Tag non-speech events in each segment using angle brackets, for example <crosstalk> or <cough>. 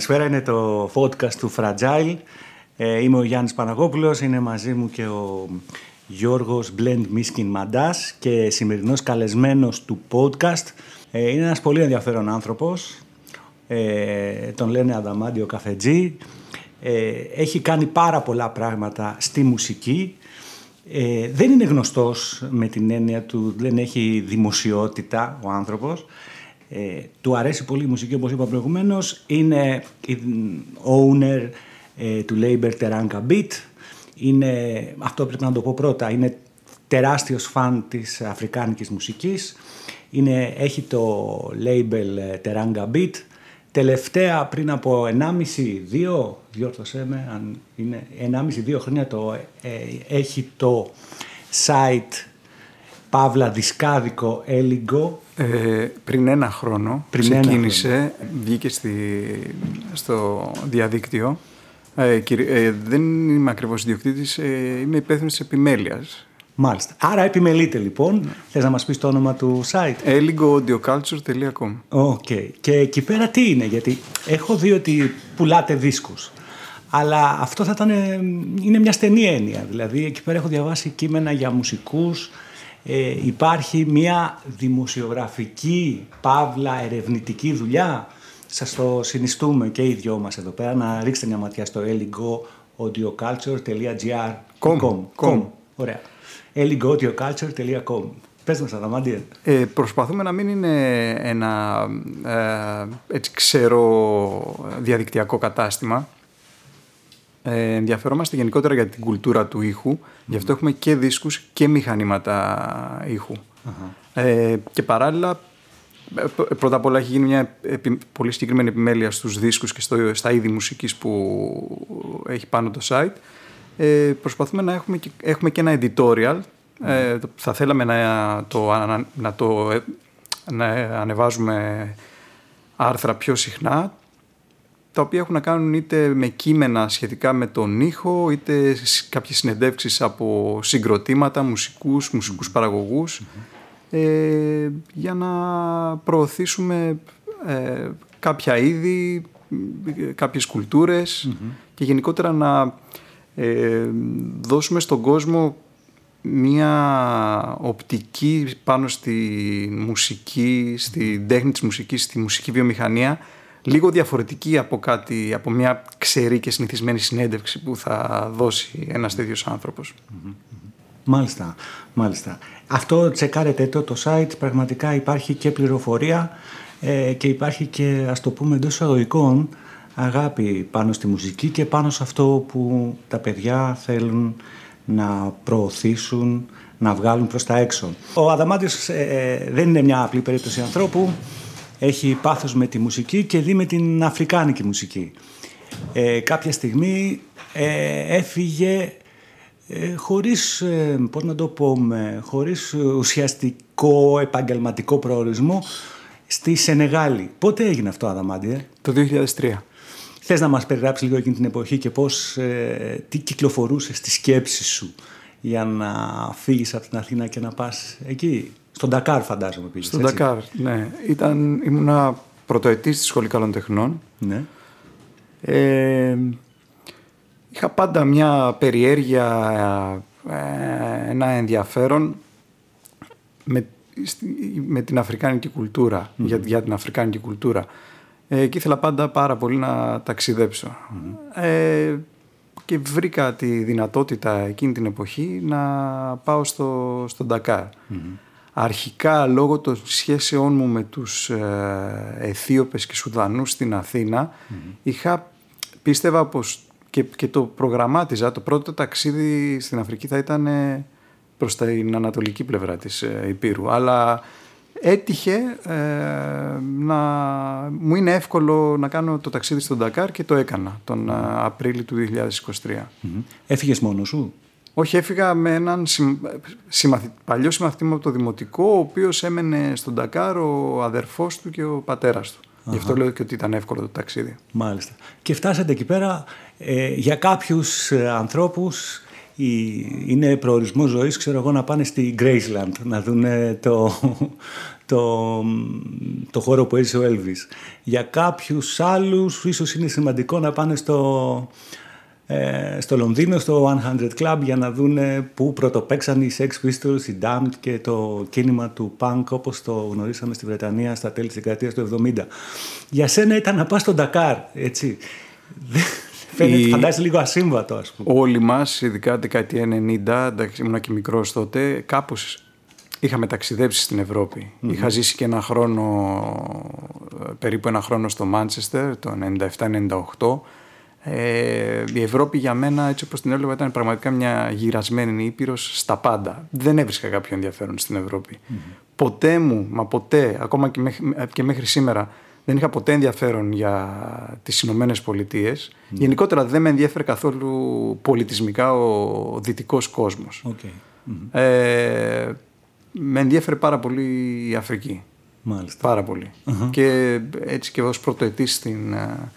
Καλησπέρα, είναι το podcast του Fragile. Ε, είμαι ο Γιάννης Παναγόπουλος, είναι μαζί μου και ο Γιώργος Blend Miskin Μαντάς και σημερινός καλεσμένος του podcast. Ε, είναι ένας πολύ ενδιαφέρον άνθρωπος, ε, τον λένε Αδαμάντιο Καφετζή. Ε, έχει κάνει πάρα πολλά πράγματα στη μουσική. Ε, δεν είναι γνωστός με την έννοια του, δεν έχει δημοσιότητα ο άνθρωπος. Ε, του αρέσει πολύ η μουσική όπως είπα προηγουμένως. Είναι owner ε, του label Teranga Beat. Είναι, αυτό πρέπει να το πω πρώτα, είναι τεράστιος φαν της αφρικάνικης μουσικής. Είναι, έχει το label ε, Teranga Beat. Τελευταία πριν από 1,5-2, διόρθωσέ με αν είναι 1,5-2 χρόνια το, έχει το site Παύλα Δισκάδικο Eligo. Ε, πριν ένα χρόνο πριν ξεκίνησε, ένα βγήκε στη, στο διαδίκτυο. Ε, ε, δεν είμαι ακριβώς ιδιοκτήτης, ε, είμαι υπεύθυνος της επιμέλειας. Μάλιστα. Άρα επιμελείτε λοιπόν. Ναι. Θες να μας πεις το όνομα του site; eligoaudioculture.com OK. Okay. Και εκεί πέρα τι είναι, γιατί έχω δει ότι πουλάτε δίσκους. Αλλά αυτό θα ήταν, είναι μια στενή έννοια. Δηλαδή εκεί πέρα έχω διαβάσει κείμενα για μουσικούς, ε, υπάρχει μια δημοσιογραφική, παύλα, ερευνητική δουλειά; Σας το συνιστούμε και οι δυο μας εδώ πέρα να ρίξετε μια ματιά στο eligoaudioculture.gr com. Ωραία. eligoaudioculture.com Πες μας, Αδαμάντια. Ε, προσπαθούμε να μην είναι ένα ε, έτσι ξέρω διαδικτυακό κατάστημα ε, ενδιαφερόμαστε γενικότερα για την κουλτούρα του ήχου. Γι' αυτό έχουμε και δίσκους και μηχανήματα Ε, και παράλληλα, ε, πρώτα απ' όλα έχει γίνει μια πολύ συγκεκριμένη επιμέλεια στους δίσκους και στο, στα είδη μουσικής που έχει πάνω το site. Ε, προσπαθούμε να έχουμε και, έχουμε και ένα editorial. Ε, θα θέλαμε να το, να το ε, να ανεβάζουμε άρθρα πιο συχνά τα οποία έχουν να κάνουν είτε με κείμενα σχετικά με τον ήχο, είτε κάποιες συνεντεύξεις από συγκροτήματα, μουσικούς, μουσικούς ε, για να προωθήσουμε ε, κάποια είδη, κάποιες και γενικότερα να ε, δώσουμε στον κόσμο μία οπτική πάνω στη μουσική, στη τέχνη της μουσικής, στη μουσική βιομηχανία λίγο διαφορετική από, κάτι, από μια ξερή και συνηθισμένη συνέντευξη που θα δώσει ένας τέτοιος Μάλιστα, μάλιστα. Αυτό τσεκάρετε το, το site, πραγματικά υπάρχει και πληροφορία ε, και υπάρχει και ας το πούμε εντός εισαγωγικών αγάπη πάνω στη μουσική και πάνω σε αυτό που τα παιδιά θέλουν να προωθήσουν, να βγάλουν προς τα έξω. Ο Αδαμάτιος ε, ε, δεν είναι μια απλή περίπτωση ανθρώπου, έχει πάθος με τη μουσική και δει με την αφρικάνικη μουσική. Ε, κάποια στιγμή ε, έφυγε ε, χωρίς, ε, πώς να το πούμε, χωρίς ουσιαστικό επαγγελματικό προορισμό στη Σενεγάλη. Πότε έγινε αυτό, Αδαμάντιε; Το 2003. Θες να μας περιγράψεις λίγο εκείνη την εποχή και πώς, ε, τι κυκλοφορούσε στη σκέψη σου για να φύγεις από την Αθήνα και να πας εκεί; Στον Ντακάρ φαντάζομαι πήγες, Στον Ντακάρ, ναι. Ήταν, ήμουνα πρωτοετής στη Σχολή Καλών Τεχνών. Ναι. Ε, είχα πάντα μια περιέργεια, ε, ένα ενδιαφέρον με, με την αφρικάνικη για, για την αφρικάνικη κουλτούρα. Ε, και ήθελα πάντα πάρα πολύ να ταξιδεψω Ε, και βρήκα τη δυνατότητα εκείνη την εποχή να πάω στο, στο Ντακάρ. Αρχικά λόγω των σχέσεών μου με τους ε, Αιθίωπες και Σουδανούς στην αθηνα είχα, πίστευα πως και, και το προγραμμάτιζα, το πρώτο ταξίδι στην Αφρική θα ήταν ε, προς την ανατολική πλευρά της ε, Υπήρου. Αλλά έτυχε ε, να μου είναι εύκολο να κάνω το ταξίδι στον Ντακάρ και το έκανα τον Απρίλιο του 2023. Έφυγες μόνος σου; Όχι, έφυγα με έναν παλιό συμμαθητή μου από το Δημοτικό, ο οποίος έμενε στον Ντακάρ, ο αδερφός του και ο πατέρας του. Γι' αυτό λέω και ότι ήταν εύκολο το ταξίδι. Μάλιστα. Και φτάσατε εκεί πέρα. Ε, για κάποιους ε, ανθρώπους είναι προορισμός ζωής, ξέρω εγώ, να πάνε στη Graceland, να δουν το, το, το χώρο που έζησε ο Elvis. Για κάποιους άλλους ίσως είναι σημαντικό να πάνε στο, ε, στο Λονδίνο, στο 100 Club για να δουν πού πρωτοπαίξαν οι Sex Pistols, οι Damned και το κίνημα του punk όπως το γνωρίσαμε στη Βρετανία στα τέλη της δεκαετίας του 70. Για σένα ήταν να πας στον Ντακάρ, έτσι. Φαίνεται, η... φαντάζεσαι λίγο ασύμβατο, ας πούμε. Όλοι μας, ειδικά δεκαετία 90, εντάξει, ήμουν και μικρός τότε, κάπως είχαμε ταξιδέψει στην ευρωπη Είχα ζήσει και ένα χρόνο, περίπου ένα χρόνο στο Μάντσεστερ, το 97-98. Ε, η Ευρώπη για μένα, έτσι όπως την έλεγα, ήταν πραγματικά μια γυρασμένη ήπειρος στα πάντα. Δεν έβρισκα κάποιο ενδιαφέρον στην Ευρώπη. Ποτέ μου, μα ποτέ, ακόμα και μέχρι, και μέχρι σήμερα, δεν είχα ποτέ ενδιαφέρον για τις Ηνωμένες Πολιτείες. Γενικότερα δεν με ενδιαφέρει καθόλου πολιτισμικά ο δυτικός κόσμος. Okay. Ε, με ενδιαφέρει πάρα πολύ η Αφρική. Μάλιστα. Πάρα Και έτσι και ως πρωτοετής στην uh,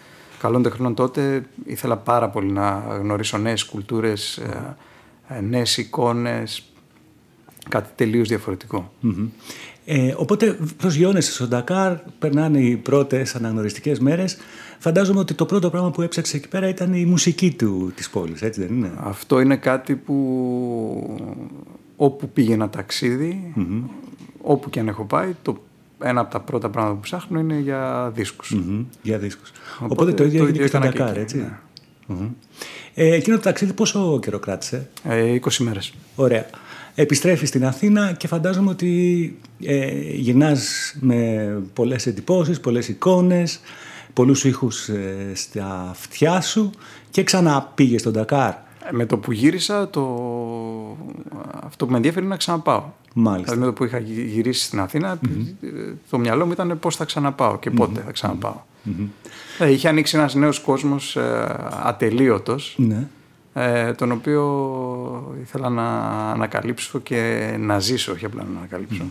καλών τεχνών τότε ήθελα πάρα πολύ να γνωρίσω νέες κουλτούρες, uh, νέες εικόνες, κάτι τελείως ε, οπότε προσγειώνεσαι στο Ντακάρ, περνάνε οι πρώτες αναγνωριστικές μέρες. Φαντάζομαι ότι το πρώτο πράγμα που έψαξε εκεί πέρα ήταν η μουσική του, της πόλης, έτσι δεν είναι; Αυτό είναι κάτι που όπου πήγαινα όπου και αν έχω πάει, το ένα από τα πρώτα πράγματα που ψάχνω είναι για δισκους Για δίσκους. Οπότε, το ίδιο έγινε και στο Ντακάρ, έτσι. Ναι. Ε, εκείνο το ταξίδι πόσο καιρό κράτησε; Ε, 20 μέρες. Ωραία. Επιστρέφεις στην Αθήνα και φαντάζομαι ότι ε, γυρνάς με πολλές εντυπώσεις, πολλές εικόνες, πολλούς ήχους ε, στα αυτιά σου και ξανά πήγες στον Ντακάρ. Με το που γύρισα, το... αυτό που με ενδιαφέρει είναι να ξαναπάω. Μάλιστα. Δηλαδή με το που είχα γυρίσει στην αθηνα το μυαλό μου ήταν πώς θα ξαναπάω και πότε θα ξαναπάω. Ε, είχε ανοίξει ένας νέος κόσμος ε, ατελείωτος, ναι. ε, τον οποίο ήθελα να ανακαλύψω και να ζήσω, όχι απλά να ανακαλύψω.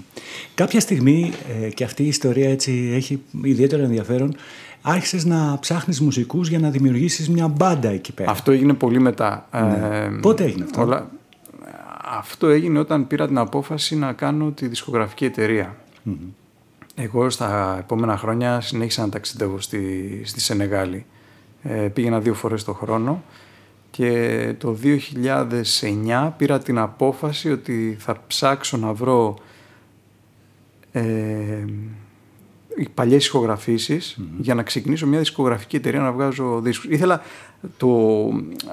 Κάποια στιγμή, ε, και αυτή η ιστορία έτσι έχει ιδιαίτερο ενδιαφέρον, άρχισες να ψάχνεις μουσικούς για να δημιουργήσεις μια μπάντα εκεί πέρα. Αυτό έγινε πολύ μετά. Ναι. Ε, Πότε έγινε αυτό; Όλα... Αυτό έγινε όταν πήρα την απόφαση να κάνω τη δισκογραφική Εγώ στα επόμενα χρόνια συνέχισα να ταξιδεύω στη, στη Σενεγάλη. Ε, πήγαινα δύο φορές το χρόνο και το 2009 πήρα την απόφαση ότι θα ψάξω να βρω ε, οι παλιές για να ξεκινήσω μια δισκογραφική εταιρεία να βγάζω δίσκους. Ήθελα το,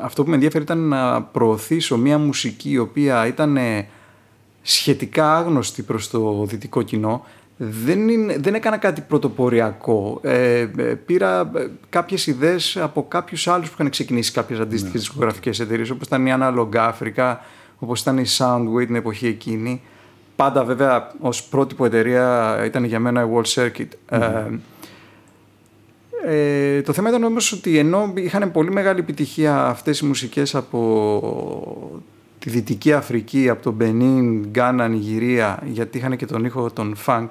αυτό που με ενδιαφέρει ήταν να προωθήσω μια μουσική η οποία ήταν ε, σχετικά άγνωστη προς το δυτικό κοινό. Δεν, είναι, δεν έκανα κάτι πρωτοποριακό. Ε, ε πήρα ε, κάποιες ιδέες από κάποιους άλλους που είχαν ξεκινήσει κάποιες αντίστοιχες ναι, δισκογραφικές εταιρείες όπως ήταν η Analog Africa, όπως ήταν η Soundwave την εποχή εκείνη. Πάντα βέβαια ως πρότυπο εταιρεία ήταν για μένα η World Circuit. Ε, ε, το θέμα ήταν όμως ότι ενώ είχαν πολύ μεγάλη επιτυχία αυτές οι μουσικές από τη Δυτική Αφρική, από τον Μπενίν, Γκάνα, Νιγηρία, γιατί είχαν και τον ήχο των funk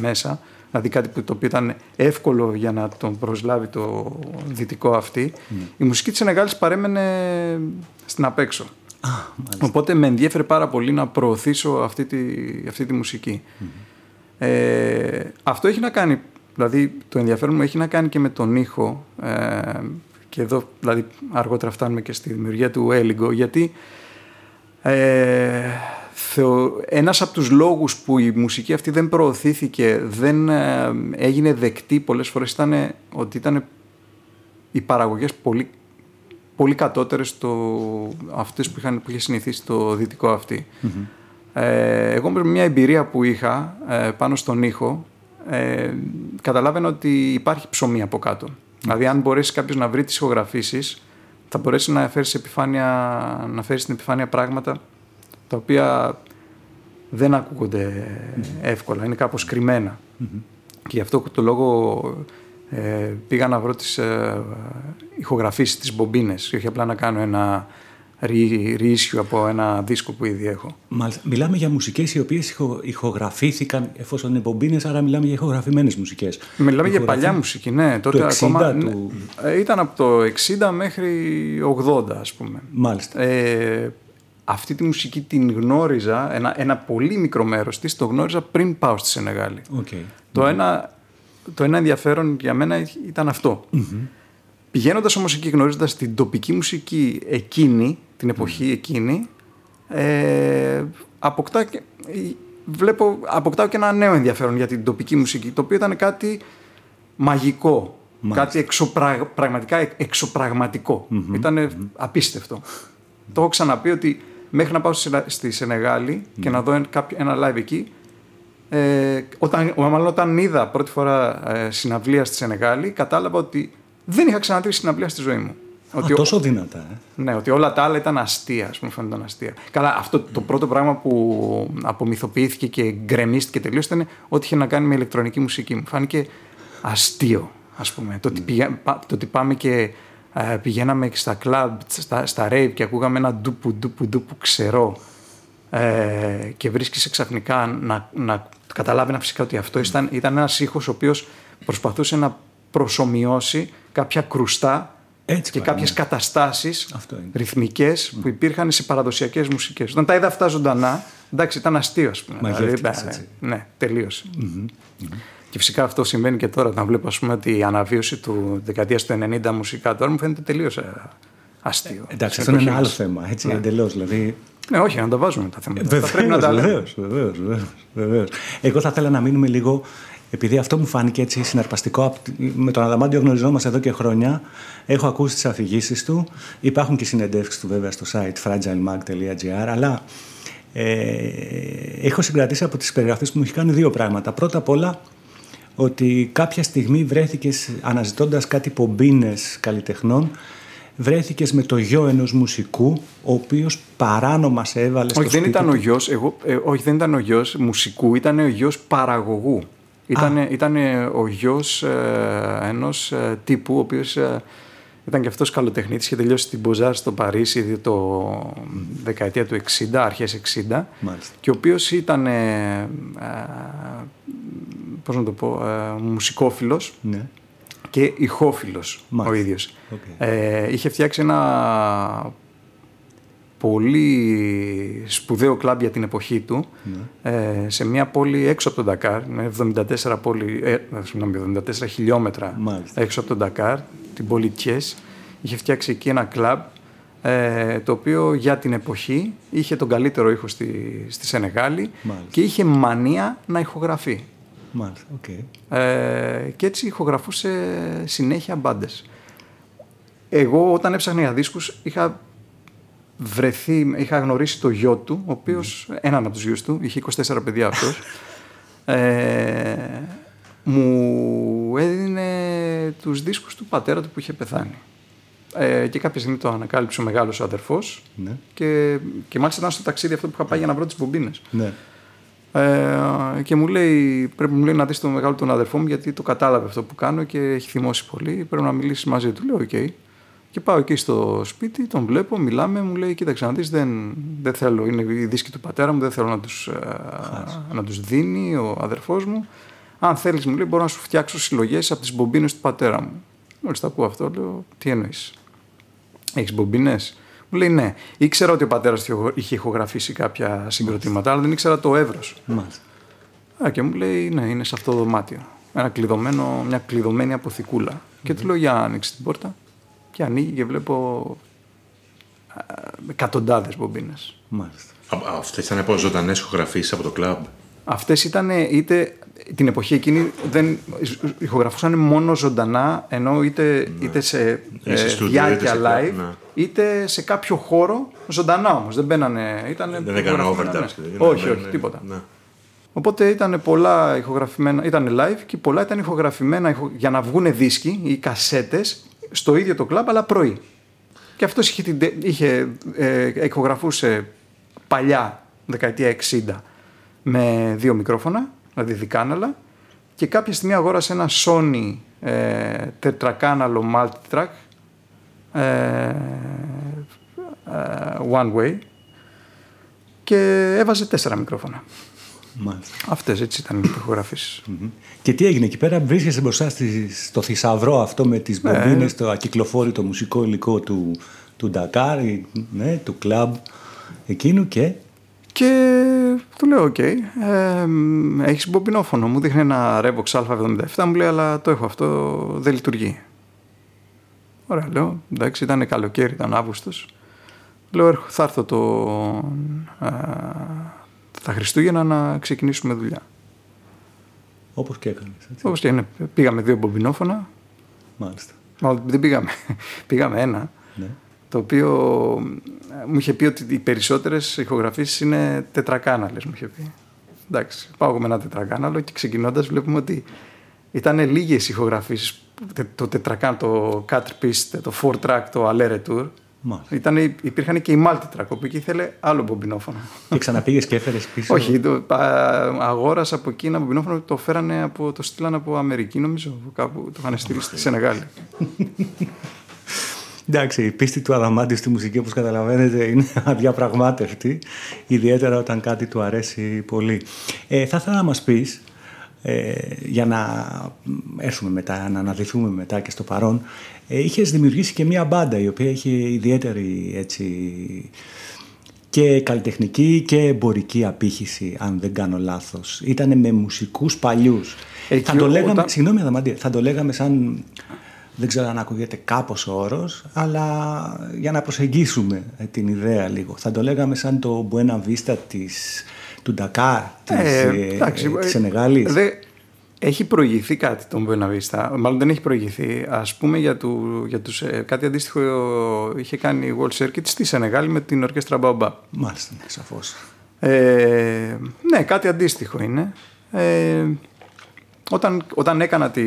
μέσα, δηλαδή κάτι που το οποίο ήταν εύκολο για να τον προσλάβει το δυτικό αυτή, η μουσική της Σενεγάλης παρέμενε στην απέξω. Οπότε με ενδιέφερε πάρα πολύ να προωθήσω αυτή τη, αυτή τη μουσικη Ε, αυτό έχει να κάνει, δηλαδή το ενδιαφέρον μου έχει να κάνει και με τον ήχο ε, και εδώ δηλαδή αργότερα φτάνουμε και στη δημιουργία του Έλιγκο γιατί ε, θεω, ένας από τους λόγους που η μουσική αυτή δεν προωθήθηκε, δεν ε, έγινε δεκτή πολλές φορές ήταν ότι ήταν οι παραγωγές πολύ πολύ κατώτερες στο αυτές που, είχαν, που είχε συνηθίσει το δυτικό Ε, εγώ με μια εμπειρία που είχα ε, πάνω στον ήχο ε, καταλάβαινα ότι υπάρχει ψωμί από κάτω. Δηλαδή αν μπορέσεις κάποιος να βρει τις ηχογραφήσεις θα μπορέσει να φέρεις, επιφάνεια, να φέρεις στην επιφάνεια πράγματα τα οποία δεν ακούγονται εύκολα, είναι κάπως Και γι' αυτό το λόγο ε, πήγα να βρω τις ε, ηχογραφήσεις, τις μπομπίνες και όχι απλά να κάνω ένα reissue από ένα δίσκο που ήδη έχω. Μάλιστα. Μιλάμε για μουσικές οι οποίες ηχο, ηχογραφήθηκαν εφόσον είναι μπομπίνες, άρα μιλάμε για ηχογραφημένες μουσικές. Μιλάμε για παλιά μουσική, ναι. Τότε το 60, ακόμα, του... Ε, ήταν από το 60 μέχρι 80 ας πούμε. Μάλιστα. Ε, αυτή τη μουσική την γνώριζα, ένα, ένα πολύ μικρό μέρος της, το γνώριζα πριν πάω στη Σενεγάλη. Okay. Το, ένα, το ένα ενδιαφέρον για μένα ήταν αυτό. Mm-hmm. Πηγαίνοντας όμως εκεί, γνωρίζοντας την τοπική μουσική εκείνη, την εποχή εκείνη, ε, αποκτά, βλέπω, αποκτάω και ένα νέο ενδιαφέρον για την τοπική μουσική, το οποίο ήταν κάτι μαγικό. Κάτι εξωπρα... πραγματικά εξωπραγματικό. Mm-hmm. Ήταν απίστευτο. Το έχω ξαναπεί ότι μέχρι να πάω στη Σενεγάλη και να δω ένα live εκεί, ε, όταν, μάλλον όταν είδα πρώτη φορά ε, συναυλία στη Σενεγάλη, κατάλαβα ότι δεν είχα ξαναδεί συναυλία στη ζωή μου. Ότι τόσο δυνατά, ε. Ναι, ότι όλα τα άλλα ήταν αστεία, ας πούμε, φαίνονταν αστεία. Καλά, αυτό το πρώτο πράγμα που απομυθοποιήθηκε και γκρεμίστηκε τελείως ήταν ό,τι είχε να κάνει με ηλεκτρονική μουσική. Μου φάνηκε αστείο, ας πούμε. Το, ότι το ότι πάμε και ε, πηγαίναμε στα κλαμπ, στα, στα rave και ακούγαμε ένα ντούπου ντούπου ντούπου ξερό ε, και βρίσκεσαι ξαφνικά να, να καταλάβαινα φυσικά ότι αυτό ήταν, ήταν ένας ήχος ο οποίος προσπαθούσε να προσωμιώσει κάποια κρουστά Έτσι και πάει, κάποιες ναι. καταστάσεις Αυτό είναι. ρυθμικές που υπήρχαν σε παραδοσιακές μουσικές. Όταν τα είδα αυτά ζωντανά, εντάξει ήταν αστείο ας πούμε. Μαγεύτηκες, ε, έτσι. ναι, τελείωσε. Και φυσικά αυτό συμβαίνει και τώρα, όταν βλέπω ας πούμε, ότι η αναβίωση του δεκαετίας του 90 μουσικά τώρα μου φαίνεται τελείως αστείο. Εντάξει, Στην αυτό είναι ένα εποχή άλλο μας. θέμα. Έτσι, Ναι. εντελώς, δηλαδή, Ναι, όχι, να τα βάζουμε τα θέματα. Αυτά πρέπει να τα λέμε. Βεβαίως, βεβαίως, βεβαίως. Εγώ θα ήθελα να μείνουμε λίγο, επειδή αυτό μου φάνηκε έτσι συναρπαστικό. απ' τη- Με τον Αδαμάντιο γνωριζόμαστε εδώ και χρόνια. Έχω ακούσει τις αφηγήσεις του. Υπάρχουν και συνεντεύξεις του βέβαια στο site fragilemag.gr. Αλλά ε, έχω συγκρατήσει από τις περιγραφές που μου έχει κάνει δύο πράγματα. Πρώτα απ' όλα, ότι κάποια στιγμή βρέθηκες αναζητώντας κάτι πομπίνες καλλιτεχνών βρέθηκες με το γιο ενός μουσικού ο οποίος παράνομα σε έβαλε στο Όχι, δεν σπίτι ήταν του. ο γιος, εγώ, ε, όχι, δεν ήταν ο γιος μουσικού, ήταν ο γιος παραγωγού. Ήταν, ήταν ο γιος ε, ενός ε, τύπου, ο οποίος ε, ήταν και αυτός καλοτεχνίτης, είχε τελειώσει την Μποζάρ στο Παρίσι το δεκαετία του 60, αρχές 60 Μάλιστα. και ο οποίος ήταν, ε, ε, πώς να το πω, ε, μουσικόφιλος Ναι. Και ηχόφιλος ο Μάλιστα. ίδιος. Οκ. Ε, είχε φτιάξει ένα πολύ σπουδαίο κλαμπ για την εποχή του Ναι. ε, σε μια πόλη έξω από τον Ντακάρ, με 74, πόλη, ε, συγγνώμη, 74 χιλιόμετρα Μάλιστα. έξω από τον Ντακάρ, την πόλη Τιές. Είχε φτιάξει εκεί ένα κλαμπ ε, το οποίο για την εποχή είχε τον καλύτερο ήχο στη, στη Σενεγάλη Μάλιστα. και είχε μανία να ηχογραφεί. Μάλιστα, οκ. Ε, και έτσι ηχογραφούσε συνέχεια μπάντες. Εγώ όταν έψαχνα για δίσκους είχα βρεθεί, είχα γνωρίσει το γιο του, ο οποίος, έναν από τους γιους του, είχε 24 παιδιά αυτός, ε, μου έδινε τους δίσκους του πατέρα του που είχε πεθάνει. Ε, και κάποια στιγμή το ανακάλυψε ο μεγάλος ο αδερφός Ναι. και, και μάλιστα ήταν στο ταξίδι αυτό που είχα πάει για να βρω τις μπομπίνες. Ναι. Ε, και μου λέει, πρέπει μου λέει, να δεις τον μεγάλο τον αδερφό μου γιατί το κατάλαβε αυτό που κάνω και έχει θυμώσει πολύ. Πρέπει να μιλήσεις μαζί του. Λέω, οκ. Και πάω εκεί στο σπίτι, τον βλέπω, μιλάμε, μου λέει, κοίταξε να δεις, δεν, δεν θέλω, είναι οι δίσκοι του πατέρα μου, δεν θέλω να τους, ε, να τους δίνει ο αδερφός μου. Αν θέλεις, μου λέει, μπορώ να σου φτιάξω συλλογές από τις μπομπίνες του πατέρα μου. Μόλις το ακούω αυτό, λέω, τι εννοείς. Έχεις μπομπίνες; Μου λέει ναι. Ήξερα ότι ο πατέρας του είχε ηχογραφήσει κάποια συγκροτήματα, αλλά δεν ήξερα το εύρος. Μάλιστα. Α, και μου λέει ναι, είναι σε αυτό το δωμάτιο. Ένα κλειδωμένο, μια κλειδωμένη αποθηκούλα. Και του λέω για άνοιξε την πόρτα. Και ανοίγει και βλέπω εκατοντάδες μπομπίνες. Μάλιστα. Αυτέ ήταν από ζωντανές ηχογραφήσεις από το κλαμπ; Αυτές ήταν είτε την εποχή εκείνη δεν ηχογραφούσαν μόνο ζωντανά, ενώ είτε, είτε σε Ή σε ε, στούντιο, διάρκεια είτε σε live, κλαμπ, ναι. είτε σε κάποιο χώρο ζωντανά όμως. Δεν μπαίνανε. Ήτανε Δεν έκανα ηχογραφημένα, overdubs. ναι. δηλαδή, όχι, ναι, όχι, ναι, τίποτα. ναι. Οπότε ήταν πολλά ηχογραφημένα, ήταν live και πολλά ήταν ηχογραφημένα ηχο- για να βγουν δίσκοι ή κασέτες στο ίδιο το κλαμπ, αλλά πρωί. Και αυτός είχε, την τε- είχε ε, ηχογραφούσε παλιά, δεκαετία 60, με δύο μικρόφωνα, δηλαδή δικάναλα, και κάποια στιγμή αγόρασε ένα Sony ε, τετρακάναλο multitrack, ε, ε, one way, και έβαζε τέσσερα μικρόφωνα. Μάλιστα. Αυτές έτσι ήταν οι ηχογραφήσεις. Μμμ. Και τι έγινε εκεί πέρα, βρίσκεσαι μπροστά στη- στο θησαυρό αυτό με τις Ναι. μπομπίνες, το ακυκλοφόρητο μουσικό υλικό του, του Ντακάρ, ή- ναι, του κλαμπ. εκείνου και... Και του λέω, OK, okay, ε, έχεις μπομπινόφωνο. Μου δείχνει ένα Revox Α77, μου λέει, αλλά το έχω αυτό, δεν λειτουργεί. Ωραία, λέω, εντάξει, ήταν καλοκαίρι, ήταν Αύγουστος. Λέω, θα έρθω το, ε, τα Χριστούγεννα να ξεκινήσουμε δουλειά. Όπως και έκανες. Έτσι. Όπως και έκανε. Πήγαμε δύο μπομπινόφωνα. Μάλιστα. Μα δεν πήγαμε. πήγαμε ένα. Ναι. Το οποίο ε, μου είχε πει ότι οι περισσότερες ηχογραφήσεις είναι τετρακάναλες, μου είχε πει. Εντάξει, πάω εγώ με ένα τετρακάναλο και ξεκινώντας βλέπουμε ότι ήταν λίγες ηχογραφήσεις. Το τετρακάναλο, το cut piece, το four track, το alere tour. Μάλιστα. Ήταν, υπήρχαν και οι multitrack, όπου εκεί ήθελε άλλο μπομπινόφωνο. Και ξαναπήγες και έφερες πίσω; Όχι, το, α, αγόρασα από εκεί ένα μπομπινόφωνο το φέρανε από, το στείλανε από Αμερική, νομίζω. από Κάπου, το είχαν στείλει στη Σενεγάλη. <laughs> Εντάξει, η πίστη του Αδαμάντης στη μουσική, όπως καταλαβαίνετε, είναι <laughs> αδιαπραγμάτευτη, ιδιαίτερα όταν κάτι του αρέσει πολύ. Ε, θα ήθελα να μας πεις, ε, για να έρθουμε μετά, να αναδυθούμε μετά και στο παρόν, ε, είχες δημιουργήσει και μία μπάντα η οποία είχε ιδιαίτερη έτσι, και καλλιτεχνική και εμπορική απήχηση, αν δεν κάνω λάθος. Ήτανε με μουσικούς παλιούς. Εκεί θα το λέγαμε, όταν- συγγνώμη Αδαμάντη, θα το λέγαμε σαν, δεν ξέρω αν ακούγεται κάπως ο όρος, αλλά για να προσεγγίσουμε ε, την ιδέα λίγο. Θα το λέγαμε σαν το Buena Vista της, του Ντακάρ, της, Ε, ε, εντάξει, ε, της ε, Σενεγάλης. δε- έχει προηγηθεί κάτι τον Buena Μάλλον δεν έχει προηγηθεί. Ας πούμε για, του, για τους, ε, κάτι αντίστοιχο είχε κάνει η World Circuit στη Σενεγάλη με την ορκέστρα Baobab. Μάλιστα, ναι, σαφώς. Ε, ναι, κάτι αντίστοιχο είναι. Ε, όταν, όταν έκανα τη,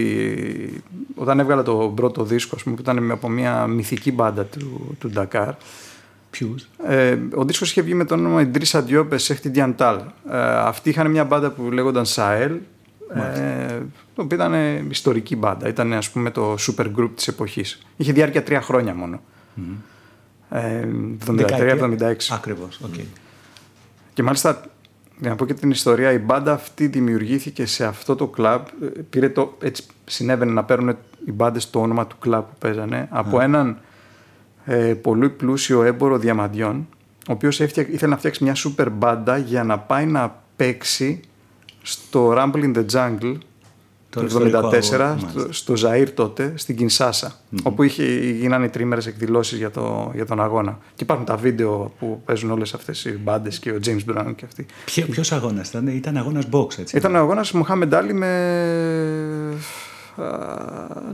όταν έβγαλα το πρώτο δίσκο, ας πούμε, που ήταν από μια μυθική μπάντα του, του Ντακάρ, Ποιους; ε, ο δίσκος είχε βγει με το όνομα Idrissa Diop et Cheikh Tidiane Tall. Ε, αυτοί είχαν μια μπάντα που λέγονταν Σαέλ, ε, το οποίο ήταν ε, ιστορική μπάντα. Ήταν ας πούμε το super group της εποχής. Είχε διάρκεια τρία χρόνια μόνο. Ε, 73-76. Ακριβώς, οκ. Και μάλιστα, για να πω και την ιστορία, η μπάντα αυτή δημιουργήθηκε σε αυτό το κλαμπ. Ε, Πήρε το, έτσι συνέβαινε να παίρνουν οι μπάντες το όνομα του κλαμπ που παίζανε από έναν ε, πολύ πλούσιο έμπορο διαμαντιών, ο οποίος ήθελε να φτιάξει μια super μπάντα για να πάει να παίξει στο Rumble in the Jungle Το το ιστορικό 1974 αγώνα, στο, μάλιστα. στο Ζαΐρ τότε, στην κινσασα όπου είχε, γίνανε τρίμερες εκδηλώσεις για, το, για τον αγώνα. Και υπάρχουν τα βίντεο που παίζουν όλες αυτές οι μπάντες και ο James Brown και αυτοί. Ποιο, ποιος αγώνας ήταν, ήταν αγώνας box, έτσι. Ήταν ο αγώνας Μοχάμεντ Άλλη με α,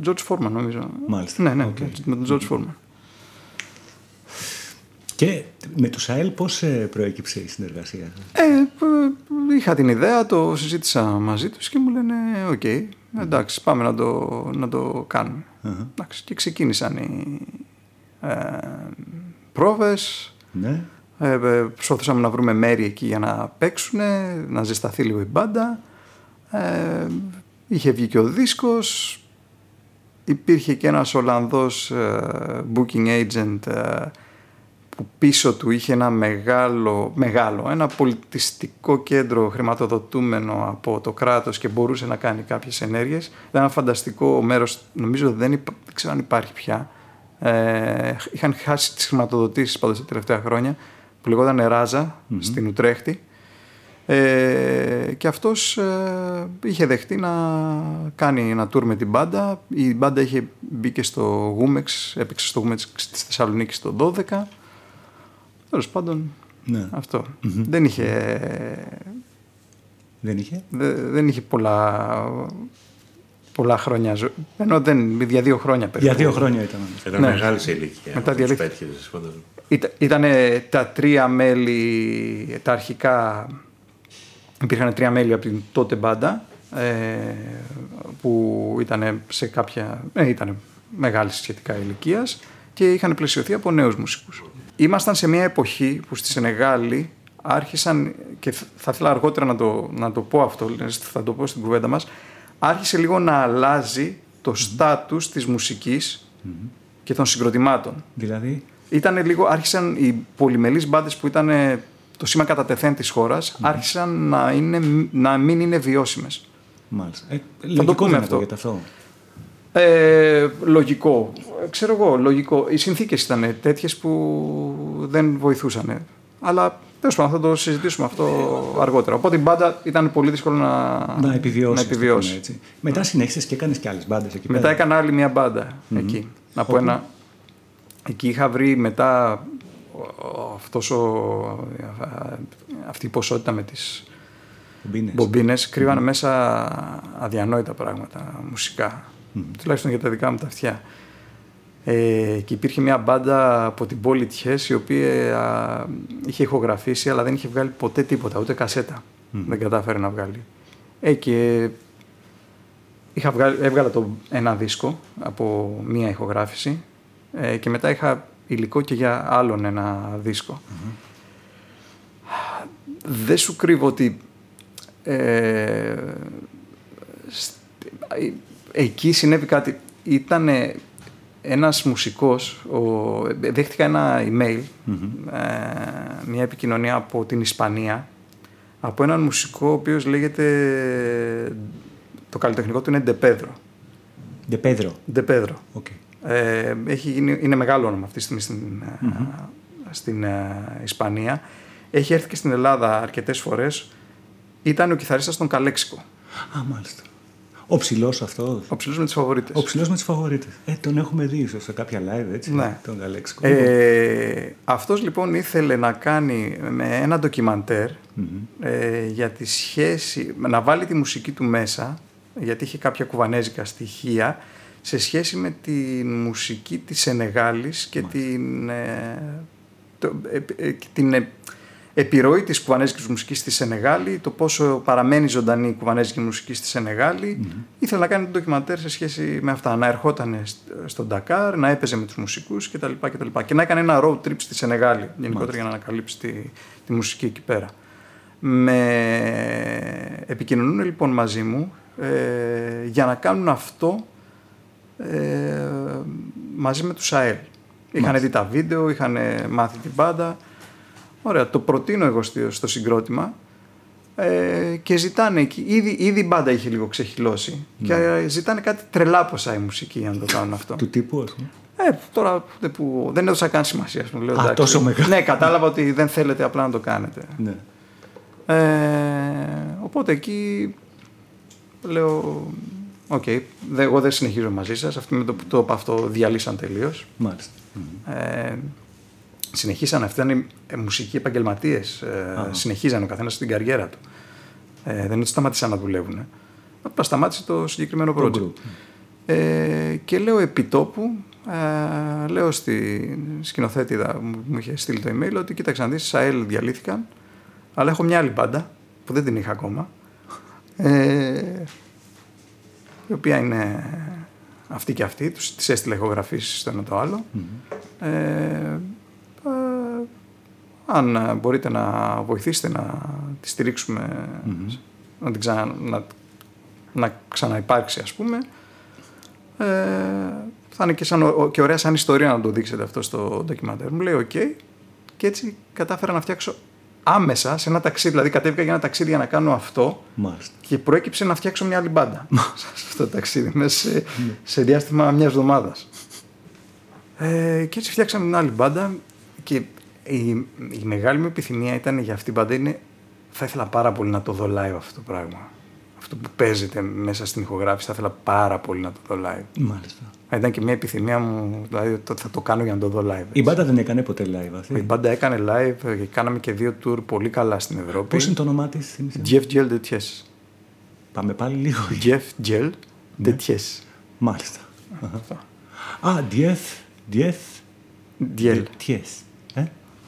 George Foreman νομίζω. Μάλιστα. Ναι, ναι, Οκ. με τον George Foreman. Και με τους Σαέλ πώς ε, προέκυψε η συνεργασία; Σας. Ε, π- είχα την ιδέα, το συζήτησα μαζί τους και μου λένε οκ, εντάξει πάμε να το, να το κάνουμε. Εντάξει, και ξεκίνησαν οι ε, πρόβες, Ναι. ε, ε, προσπαθούσαμε να βρούμε μέρη εκεί για να παίξουν, να ζεσταθεί λίγο η μπάντα. Ε, είχε βγει και ο δίσκος, υπήρχε και ένας Ολλανδός ε, booking agent ε, που πίσω του είχε ένα μεγάλο, μεγάλο, ένα πολιτιστικό κέντρο χρηματοδοτούμενο από το κράτος και μπορούσε να κάνει κάποιες ενέργειες. Ήταν ένα φανταστικό μέρος, νομίζω δεν, υπά- δεν ξέρω αν υπάρχει πια. Ε, είχαν χάσει τις χρηματοδοτήσεις πάντως τα τελευταία χρόνια που λεγόταν Ράζα στην Ουτρέχτη. Ε, και αυτός ε, είχε δεχτεί να κάνει ένα tour με την μπάντα. Η μπάντα είχε μπει και στο Γούμεξ, έπαιξε στο Γούμεξ στη Θεσσαλονίκη το 12. Τέλος πάντων, ναι. αυτό. Δεν είχε, Δεν είχε; δε- δεν είχε πολλά, πολλά χρόνια ζωή. Ενώ δεν, για δύο χρόνια περίπου. Για δύο χρόνια ήταν. Ήταν Ναι. μεγάλης σε ηλικία. Μετά τους διαλύθηκε. πέτυχες, φαντάζομαι. Ήταν τα τρία μέλη, τα αρχικά, υπήρχαν τρία μέλη από την τότε μπάντα ε, που ήταν σε κάποια, ε, ήταν μεγάλης σχετικά ηλικίας και είχαν πλαισιωθεί από νέους μουσικούς. Ήμασταν σε μια εποχή που στη Σενεγάλη άρχισαν, και θα ήθελα αργότερα να το, να το πω αυτό, θα το πω στην κουβέντα μας, άρχισε λίγο να αλλάζει το στάτους της μουσικής και των συγκροτημάτων. Δηλαδή; Ήταν λίγο, άρχισαν οι πολυμελείς μπάντες που ήταν ε, το σήμα κατά τεθέν της χώρας, άρχισαν να, είναι, να μην είναι βιώσιμες. Μάλιστα. Ε, το λογικό πούμε δεν αυτό. ακούγεται αυτό. Ε, λογικό. Ε, Ξέρω εγώ, λογικό. Οι συνθήκες ήταν τέτοιες που δεν βοηθούσαν. αλλά τέλος πάντων θα το συζητήσουμε αυτό αργότερα. Οπότε η μπάντα ήταν πολύ δύσκολο να, Να επιβιώσεις. να ας το επιβιώσεις. πούμε έτσι. Μετά συνέχισες και έκανες και άλλες μπάντες εκεί Μετά πέρα. έκανα άλλη μια μπάντα εκεί. Από Όπου; ένα... Εκεί είχα βρει μετά ο- ο- αυτός ο... αυτή η ποσότητα με τις Μπομπίνες. μπομπίνες κρύβανε μέσα αδιανόητα πράγματα μουσικά. Τουλάχιστον για τα δικά μου τα αυτιά. Ε, και υπήρχε μια μπάντα από την πόλη Τιές η οποία α, είχε ηχογραφήσει αλλά δεν είχε βγάλει ποτέ τίποτα, ούτε κασέτα. Δεν κατάφερε να βγάλει. Ε, και είχα βγάλει, έβγαλα το, ένα δίσκο από μία ηχογράφηση ε, και μετά είχα υλικό και για άλλον ένα δίσκο. Δεν σου κρύβω ότι ε, σ- ε, εκεί συνέβη κάτι. Ήταν ένας μουσικός, ο, ε, δέχτηκα ένα email, ε, μια επικοινωνία από την Ισπανία, από έναν μουσικό ο οποίος λέγεται, το καλλιτεχνικό του είναι De Pedro. De Pedro. De Pedro. Οκ. Ε, έχει γίνει, είναι μεγάλο όνομα αυτή τη στιγμή στην, ε, στην ε, Ισπανία. Έχει έρθει και στην Ελλάδα αρκετές φορές. Ήταν ο κιθαρίστας των Calexico. Α, μάλιστα. Ο ψηλός αυτός. Ο ψηλός με τις φαβορίτες. Ο ψηλός με τις φαβορίτες. Ε, τον έχουμε δει ίσως σε κάποια live, έτσι. Ναι. Τον Καλέξικο. Ε, αυτός λοιπόν ήθελε να κάνει με ένα ντοκιμαντέρ ε, για τη σχέση, να βάλει τη μουσική του μέσα, γιατί είχε κάποια κουβανέζικα στοιχεία, σε σχέση με τη μουσική της Σενεγάλης και την, ε, το, ε, ε, και την ε, επιρροή της κουβανέζικης μουσικής στη Σενεγάλη, το πόσο παραμένει ζωντανή η κουβανέζικη μουσική στη σενεγαλη Ήθελε να κάνει το ντοκιμαντέρ σε σχέση με αυτά. Να ερχόταν σ- στον Ντακάρ, να έπαιζε με τους μουσικούς κτλ. κτλ. Και να έκανε ένα road trip στη Σενεγάλη γενικότερα για να ανακαλύψει τη, τη μουσική εκεί πέρα. Με... Επικοινωνούν λοιπόν μαζί μου ε, για να κάνουν αυτό ε, μαζί με τους ΑΕΛ. Είχαν δει τα βίντεο, είχαν μάθει την μπάντα. Ωραία, το προτείνω εγώ στο, στο συγκρότημα ε, και ζητάνε εκεί. Ήδη, ήδη η μπάντα είχε λίγο ξεχυλώσει και ε, ζητάνε κάτι τρελά ποσά η μουσική για να το κάνουν αυτό. Του τύπου, ας πούμε. Ε, τώρα δε που δεν έδωσα καν σημασία. Ας πούμε, λέω, Α, εντάξει. τόσο μεγάλο. Ναι, κατάλαβα ότι δεν θέλετε απλά να το κάνετε. Ναι. Ε, οπότε εκεί λέω, οκ, δε- εγώ δεν συνεχίζω μαζί σας. Αυτοί με το που το είπα αυτό διαλύσαν τελείως. Μάλιστα. Ε, συνεχίσαν, αυτοί ήταν οι ε, μουσικοί επαγγελματίες. Ε, συνεχίζαν ο καθένας στην καριέρα του. Ε, δεν είναι ότι σταμάτησαν να δουλεύουν. ε. Απλά σταμάτησε το συγκεκριμένο project. group. Ε, και λέω επιτόπου, ε, λέω στη σκηνοθέτιδα που μου είχε στείλει το email ότι κοίταξε να δεις, Σαέλ διαλύθηκαν, αλλά έχω μια άλλη μπάντα που δεν την είχα ακόμα, ε, η οποία είναι αυτή και αυτή, τους, τις έστειλε ηχογραφήσεις στο ένα το άλλο. Ε, ε, αν ε, μπορείτε να βοηθήσετε να τη στηρίξουμε, να, την ξανα, να, να ξαναυπάρξει ας πούμε, ε, θα είναι και, σαν, ο- και ωραία σαν ιστορία να το δείξετε αυτό στο ντοκιμαντέρ. Μου λέει οκ και έτσι κατάφερα να φτιάξω άμεσα σε ένα ταξίδι, δηλαδή κατέβηκα για ένα ταξίδι για να κάνω αυτό Μάλιστα. και προέκυψε να φτιάξω μια άλλη μπάντα <laughs> σε αυτό το ταξίδι, μέσα σε, σε διάστημα μιας εβδομάδας. Ε, και έτσι φτιάξαμε μια άλλη μπάντα και η, η μεγάλη μου επιθυμία ήταν για αυτή την μπάντα είναι θα ήθελα πάρα πολύ να το δω live αυτό το πράγμα. Αυτό που παίζεται μέσα στην ηχογράφηση θα ήθελα πάρα πολύ να το δω live. Μάλιστα. Ήταν και μια επιθυμία μου, δηλαδή το- θα το κάνω για να το δω live. Η μπάντα δεν έκανε ποτέ live αυτή. Η μπάντα έκανε live και κάναμε και δύο tour πολύ καλά στην Ευρώπη. Πώς είναι το όνομά της, θύμισε. Dieuf Dieul de Thiès. Πάμε πάλι λίγο. Dieuf Dieul de Thiès. Μάλιστα. Α, Dieuf. Dieuf. Dieul.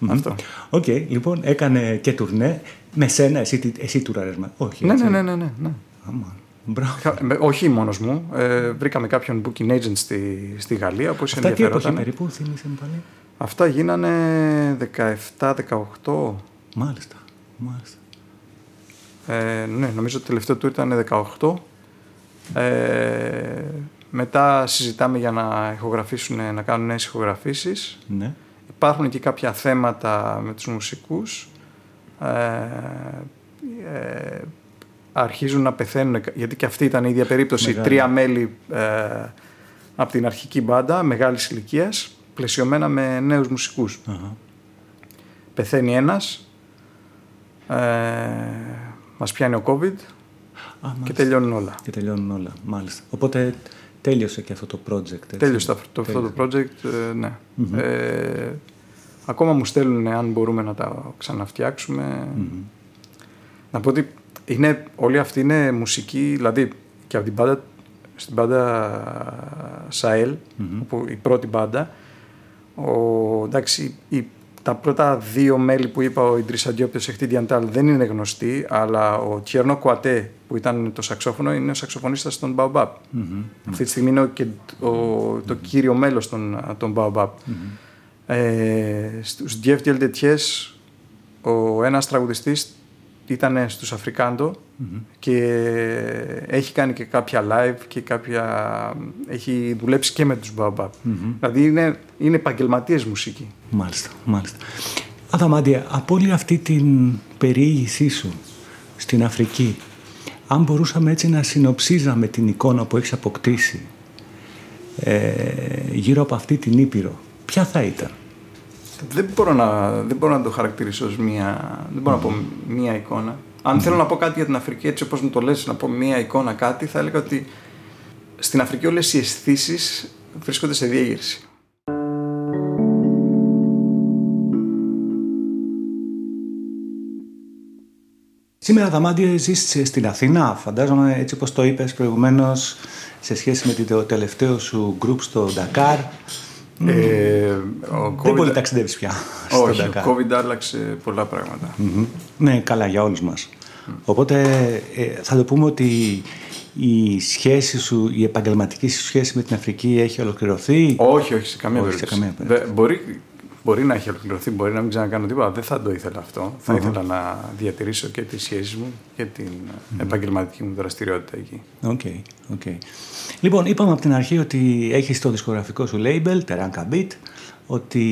Dieuf. Ε; Αυτό. Οκ, λοιπόν, έκανε και τουρνέ. Με σένα, εσύ, τι- εσύ τούραρες μα. Όχι. Ναι, έτσι. ναι, ναι, ναι, ναι, ναι. Άμα. Μπράβο. Είχα- με- όχι μόνος μου. Ε, βρήκαμε κάποιον booking agent στη, στη Γαλλία που Αυτά τι εποχή ενδιαφερόταν. περίπου, θύμισε μου πάλι. Αυτά γίνανε 17-18. Μάλιστα. Μάλιστα. Ε, ναι, νομίζω το τελευταίο του ήταν 18. Ε, μετά συζητάμε για να ηχογραφήσουν, να κάνουν νέες ηχογραφήσεις. Ναι. Υπάρχουν και κάποια θέματα με τους μουσικούς. Ε, ε, αρχίζουν να πεθαίνουν, γιατί και αυτή ήταν η ίδια περίπτωση. Μεγάλη. Τρία μέλη ε, από την αρχική μπάντα, μεγάλης ηλικίας, πλαισιωμένα με νέους μουσικούς. Αχα. πεθαίνει ένας, ε, μας πιάνει ο COVID Α, μάλιστα. και τελειώνουν όλα. Και τελειώνουν όλα, μάλιστα. Οπότε τέλειωσε και αυτό το project. Έτσι. Τέλειωσε αυτό, το, αυτό το project, ε, ναι. Ε, ακόμα μου στέλνουν αν μπορούμε να τα ξαναφτιάξουμε. Να πω ότι είναι, όλη αυτή είναι μουσική, δηλαδή και από την μπάντα, στην μπάντα Σαέλ, που η πρώτη μπάντα, ο, εντάξει, η, τα πρώτα δύο μέλη που είπα, ο Ιντρίσα Διόπιο Εχτή Διαντάλ, δεν είναι γνωστοί, αλλά ο Τιέρνο Κουατέ, που ήταν το σαξόφωνο, είναι ο σαξοφωνίστας των Baobab. Αυτή τη στιγμή είναι ο, και, ο, το κύριο μέλος των, των Baobab. Ε, στους Dief Diel de Ties, ο ένας τραγουδιστής ήταν στους αφρικαντο και έχει κάνει και κάποια live και κάποια... έχει δουλέψει και με τους Baobab. Δηλαδή είναι, είναι επαγγελματίες μουσική. Μάλιστα, μάλιστα. Αδαμάντια, από όλη αυτή την περιήγησή σου στην Αφρική, αν μπορούσαμε έτσι να συνοψίζαμε την εικόνα που έχεις αποκτήσει ε, γύρω από αυτή την Ήπειρο, ποια θα ήταν. Δεν μπορώ να, δεν μπορώ να το χαρακτηρίσω ως μία... Δεν μπορώ να πω μία εικόνα. Αν θέλω να πω κάτι για την Αφρική, έτσι όπως μου το λες, να πω μία εικόνα κάτι, θα έλεγα ότι στην Αφρική όλες οι αισθήσεις βρίσκονται σε διέγερση. Σήμερα Δαμάντιο ζεις στην Αθήνα, φαντάζομαι έτσι όπως το είπες προηγουμένως σε σχέση με το τελευταίο σου γκρουπ στο Ντακάρ. Ε, Δεν ο πολύ COVID, ταξιδεύεις πια στο όχι, ο Ντακάρ. COVID άλλαξε πολλά πράγματα. Μμμ. Ναι, καλά για όλους μας. Οπότε ε, θα το πούμε ότι η σχέση σου, η επαγγελματική σου σχέση με την Αφρική έχει ολοκληρωθεί; Όχι, όχι, σε καμία Όχι, σε περίπτωση. καμία περίπτωση. Δε- μπορεί, μπορεί να έχει ολοκληρωθεί, μπορεί να μην ξανακάνω τίποτα. Δεν θα το ήθελα αυτό. Θα ήθελα να διατηρήσω και τις σχέσεις μου και την επαγγελματική μου δραστηριότητα εκεί. OK, OK. Λοιπόν, είπαμε από την αρχή ότι έχεις το δισκογραφικό σου label, Teranga Beat, ότι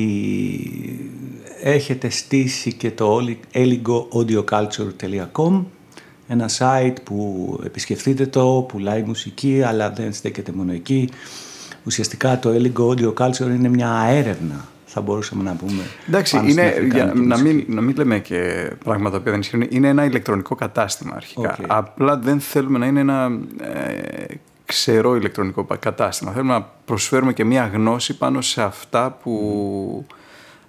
έχετε στήσει και το eligoaudioculture.com, ένα site που επισκεφτείτε το, πουλάει μουσική, αλλά δεν στέκεται μόνο εκεί. Ουσιαστικά το Eligo Audio Culture είναι μια έρευνα, θα μπορούσαμε να πούμε. Εντάξει, πάνω στην είναι, αφρικάνικη για, να, μουσική. μην, να μην λέμε και πράγματα που δεν ισχύουν. Είναι ένα ηλεκτρονικό κατάστημα αρχικά. Οκ. Απλά δεν θέλουμε να είναι ένα ε, ξερό ηλεκτρονικό πα- κατάστημα. Θέλουμε να προσφέρουμε και μία γνώση πάνω σε αυτά που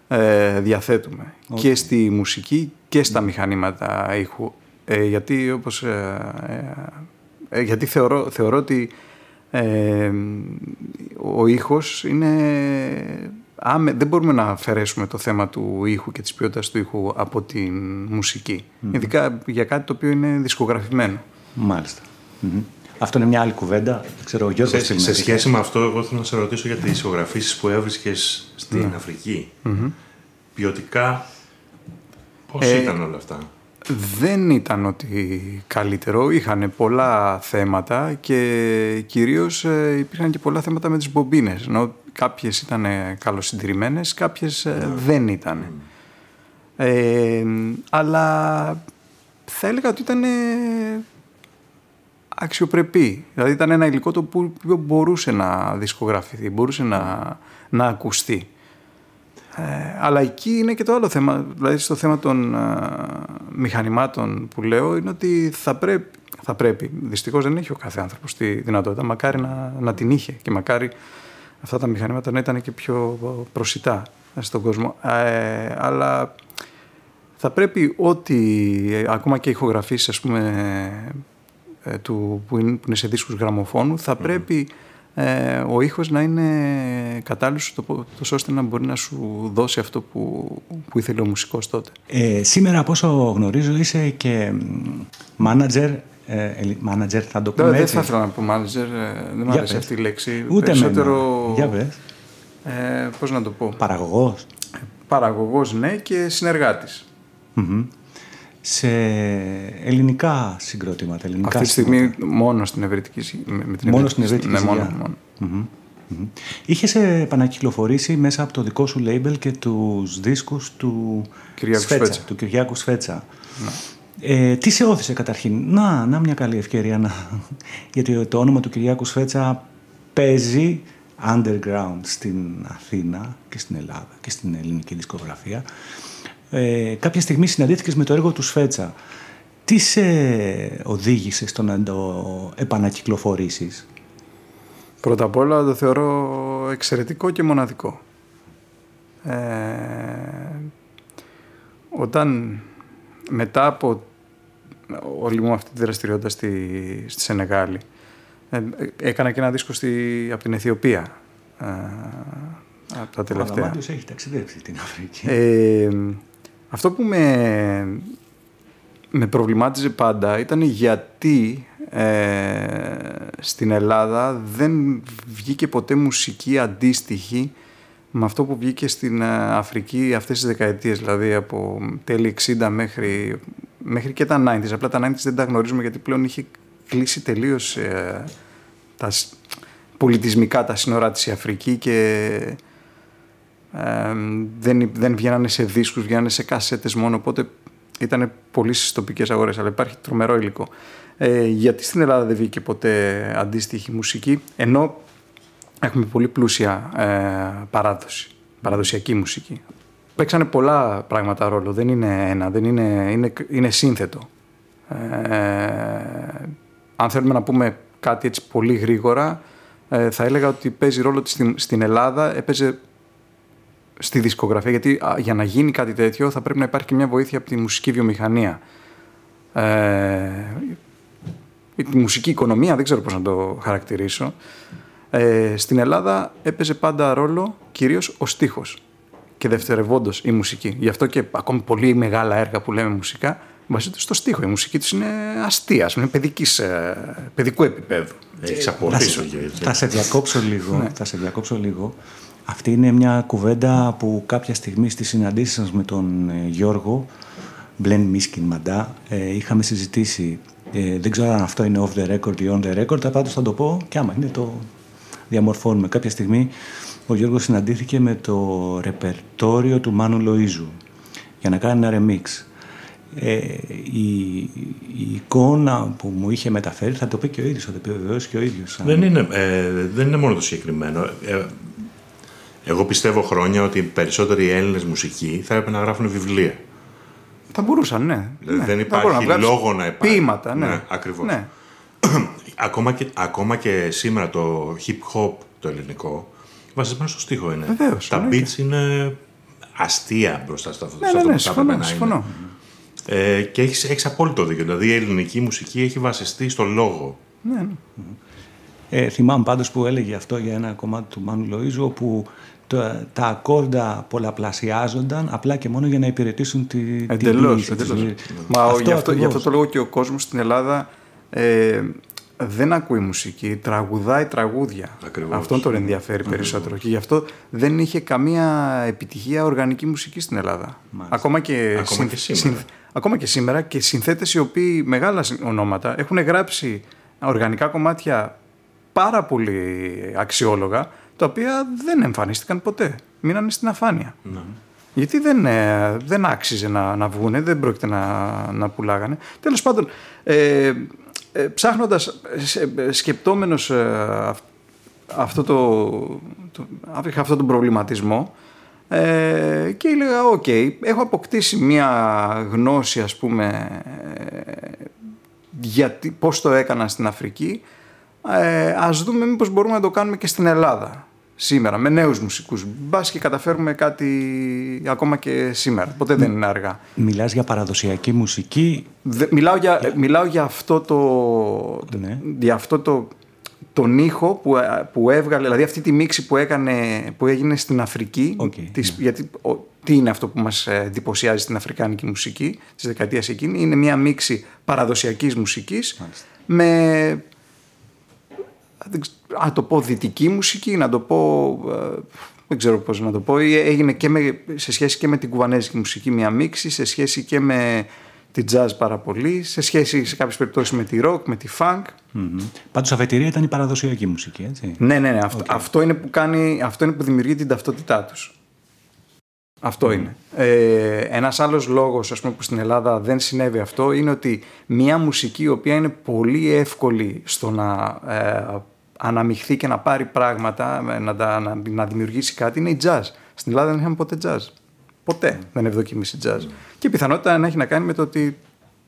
ε, διαθέτουμε. Και στη μουσική και στα μηχανήματα ήχου. Ε, γιατί όπως... ε, ε, ε, γιατί θεωρώ, θεωρώ ότι ε, ο ήχος είναι... Άμε, δεν μπορούμε να αφαιρέσουμε το θέμα του ήχου και της ποιότητας του ήχου από την μουσική. Ειδικά για κάτι το οποίο είναι δισκογραφημένο. Μάλιστα. Μμμ. Αυτό είναι μια άλλη κουβέντα. Δεν ξέρω, ο Γιώργος Σε, θέλει σε να πει. σχέση με αυτό, εγώ θέλω να σε ρωτήσω για τις ηχογραφήσεις που έβρισκες στην Ναι. Αφρική. Ποιοτικά, πώς Ε, ήταν όλα αυτά; Δεν ήταν ότι καλύτερο. Είχαν πολλά θέματα και κυρίως ε, υπήρχαν και πολλά θέματα με τις μπομπίνες. Ενώ κάποιες ήταν καλοσυντηρημένες, κάποιες ε, δεν ήταν. Ε, αλλά θα έλεγα ότι ήταν ε, αξιοπρεπή. Δηλαδή ήταν ένα υλικό το που που μπορούσε να δισκογραφηθεί, μπορούσε να, να ακουστεί. Ε, αλλά εκεί είναι και το άλλο θέμα. Δηλαδή στο θέμα των ε, μηχανημάτων που λέω είναι ότι θα πρέπει, θα πρέπει. Δυστυχώς δεν έχει ο κάθε άνθρωπος τη δυνατότητα. Μακάρι να, να την είχε και μακάρι αυτά τα μηχανήματα να ήταν και πιο προσιτά στον κόσμο. Ε, αλλά θα πρέπει ό,τι, ε, ακόμα και ηχογραφήσεις ας πούμε ε, του, που, είναι, που είναι σε δίσκους γραμμοφώνου, θα πρέπει ε, ο ήχος να είναι κατάλληλος το, τόσο ώστε να μπορεί να σου δώσει αυτό που, που ήθελε ο μουσικός τότε. Ε, σήμερα, από όσο γνωρίζω, είσαι και μάνατζερ. Ε, ελι- manager, θα το πούμε Δεν, δεν έτσι. θα ήθελα να πω manager, ε, δεν μου Για αρέσει πες. αυτή η λέξη. Ούτε Περισσότερο, εμένα. Για πες. Ε, πώς να το πω, Παραγωγός. παραγωγός ναι και συνεργάτης. Μμμ. Σε ελληνικά συγκρότηματα. Ελληνικά Αυτή τη στιγμή μόνο στην ευρετική σι- με, με την Μόνο στην ευρετική- ευρετική Ναι, ζυγιά. μόνο, μόνο. Μμμ. Μμμ. Είχες επανακυκλοφορήσει μέσα από το δικό σου label και τους δίσκους του Κυριάκου Σφέτσα, Σφέτσα. του Κυριάκου Σφέτσα. Ε, τι σε όθησε καταρχήν; Να, να μια καλή ευκαιρία να... <laughs> Γιατί το όνομα του Κυριάκου Σφέτσα παίζει underground στην Αθήνα και στην Ελλάδα και στην ελληνική δισκογραφία. Ε, κάποια στιγμή συναντήθηκες με το έργο του Σφέτσα. Τι σε οδήγησε στο να το επανακυκλοφορήσεις; Πρώτα απ' όλα το θεωρώ εξαιρετικό και μοναδικό. Ε, όταν μετά από όλη μου αυτή τη δραστηριότητα στη, στη Σενεγάλη ε, έκανα και ένα δίσκο στη, από την Αιθιοπία ε, από τα τελευταία. Ο έχει ταξιδέψει την Αφρική. Ε, αυτό που με, με προβλημάτιζε πάντα ήταν γιατί ε, στην Ελλάδα δεν βγήκε ποτέ μουσική αντίστοιχη με αυτό που βγήκε στην ε, Αφρική αυτές τις δεκαετίες, δηλαδή από τέλη 60 μέχρι, μέχρι και τα 90s. Απλά τα 90s δεν τα γνωρίζουμε γιατί πλέον είχε κλείσει τελείως ε, τα, πολιτισμικά τα σύνορά της η Αφρική και ε, δεν, δεν βγαίνανε σε δίσκους, βγαίνανε σε κασέτες μόνο, οπότε ήταν πολύ στις τοπικές αγορές, αλλά υπάρχει τρομερό υλικό. Ε, γιατί στην Ελλάδα δεν βγήκε ποτέ αντίστοιχη μουσική, ενώ έχουμε πολύ πλούσια ε, παράδοση, παραδοσιακή μουσική. Παίξανε πολλά πράγματα ρόλο, δεν είναι ένα, δεν είναι, είναι, είναι σύνθετο. Ε, αν θέλουμε να πούμε κάτι έτσι πολύ γρήγορα, ε, θα έλεγα ότι παίζει ρόλο ότι στην, στην Ελλάδα έπαιζε στη δισκογραφία, γιατί για να γίνει κάτι τέτοιο θα πρέπει να υπάρχει και μια βοήθεια από τη μουσική βιομηχανία. Ε, τη μουσική οικονομία, δεν ξέρω πώς να το χαρακτηρίσω. Ε, στην Ελλάδα έπαιζε πάντα ρόλο κυρίως ο στίχος και δευτερευόντως η μουσική. Γι' αυτό και ακόμη πολύ μεγάλα έργα που λέμε μουσικά βασίζονται στο στίχο. Η μουσική του είναι αστεία, είναι παιδικής, ε, παιδικού επίπεδου. Έχει απορρίσει. Θα σε διακόψω λίγο. Ναι. Θα σε διακόψω λίγο. Αυτή είναι μια κουβέντα που κάποια στιγμή στη συναντήση σας με τον ε, Γιώργο Μπλεν Μίσκιν Μαντά ε, είχαμε συζητήσει. Ε, δεν ξέρω αν αυτό είναι off the record ή on the record, πάντως θα το πω και άμα είναι το διαμορφώνουμε. Κάποια στιγμή ο Γιώργος συναντήθηκε με το ρεπερτόριο του Μάνου Λοΐζου για να κάνει ένα remix. Ε, η, η, εικόνα που μου είχε μεταφέρει θα το πει και ο ίδιος, θα το επιβεβαιώσει και ο ίδιος. Δεν, είναι, ε, δεν είναι μόνο το συγκεκριμένο. Ε, εγώ πιστεύω χρόνια ότι οι περισσότεροι Έλληνες μουσικοί θα έπρεπε να γράφουν βιβλία. Θα μπορούσαν, ναι. ναι. Δεν υπάρχει να λόγο να υπάρχει. Ποίηματα, ναι. ναι ακριβώς. Ναι. <clears throat> ακόμα, και, ακόμα και σήμερα το hip hop το ελληνικό βασισμένο στο στίχο είναι. Βεβαίως, Τα beats είναι αστεία μπροστά σε αυτό, ναι, ναι, ναι, συμφωνώ, συμφωνώ. Ε, και έχεις, έχεις απόλυτο δίκιο. Δηλαδή η ελληνική μουσική έχει βασιστεί στο λόγο. Ναι, ναι. Ε, θυμάμαι πάντως που έλεγε αυτό για ένα κομμάτι του Μάνου Λοΐζου όπου τα, τα ακόρντα πολλαπλασιάζονταν απλά και μόνο για να υπηρετήσουν τη εντελώς, εντελώς. Μα αυτό, γι, αυτό, γι' αυτό το λόγο και ο κόσμος στην Ελλάδα ε, δεν ακούει μουσική, τραγουδάει τραγούδια. Ακριβώς. Αυτό τον ενδιαφέρει περισσότερο. Και γι' αυτό δεν είχε καμία επιτυχία οργανική μουσική στην Ελλάδα. Ακόμα και, ακόμα, και σήμερα. ακόμα και σήμερα και συνθέτες οι οποίοι μεγάλα ονόματα έχουν γράψει οργανικά κομμάτια πάρα πολύ αξιόλογα τα οποία δεν εμφανίστηκαν ποτέ. Μείνανε στην αφάνεια. Ναι. Γιατί δεν, ε, δεν άξιζε να, να βγούνε, δεν πρόκειται να, να πουλάγανε. Τέλος πάντων, ε, ε, ψάχνοντας, ε, σκεπτόμενος ε, αυτό το, το, αυτό τον προβληματισμό ε, και έλεγα, οκ, έχω αποκτήσει μία γνώση, ας πούμε, γιατί, πώς το έκανα στην Αφρική, ε, ας δούμε μήπως μπορούμε να το κάνουμε και στην Ελλάδα σήμερα με νέους μουσικούς. Μπας και καταφέρουμε κάτι ακόμα και σήμερα. Ποτέ δεν είναι αργά. Μιλάς για παραδοσιακή μουσική; μιλάω, για, μιλάω για αυτό το, ναι. για αυτό το τον ήχο που, που έβγαλε, δηλαδή αυτή τη μίξη που, έκανε, που έγινε στην Αφρική, okay, της, ναι. γιατί τι είναι αυτό που μας εντυπωσιάζει στην αφρικάνικη μουσική της δεκαετίας εκείνη, είναι μια μίξη παραδοσιακής μουσικής με να το πω δυτική μουσική, να το πω, ε, δεν ξέρω πώς να το πω, έγινε και με, σε σχέση και με την κουβανέζικη μουσική μια μίξη, σε σχέση και με τη jazz πάρα πολύ, σε σχέση σε κάποιες περιπτώσεις με τη rock, με τη funk. Mm-hmm. Πάντως αφετηρία ήταν η παραδοσιακή μουσική, έτσι. Ναι, ναι, ναι. Αυτό, αυτό, είναι που κάνει, αυτό είναι που δημιουργεί την ταυτότητά τους. Αυτό είναι. Ε, ένας άλλος λόγος ας πούμε, που στην Ελλάδα δεν συνέβη αυτό είναι ότι μια μουσική η οποία είναι πολύ εύκολη στο να ε, αναμειχθεί και να πάρει πράγματα, να, να, να δημιουργήσει κάτι, είναι η jazz. Στην Ελλάδα δεν είχαμε ποτέ jazz. Ποτέ δεν ευδοκιμήσει jazz. Και πιθανότητα να έχει να κάνει με το ότι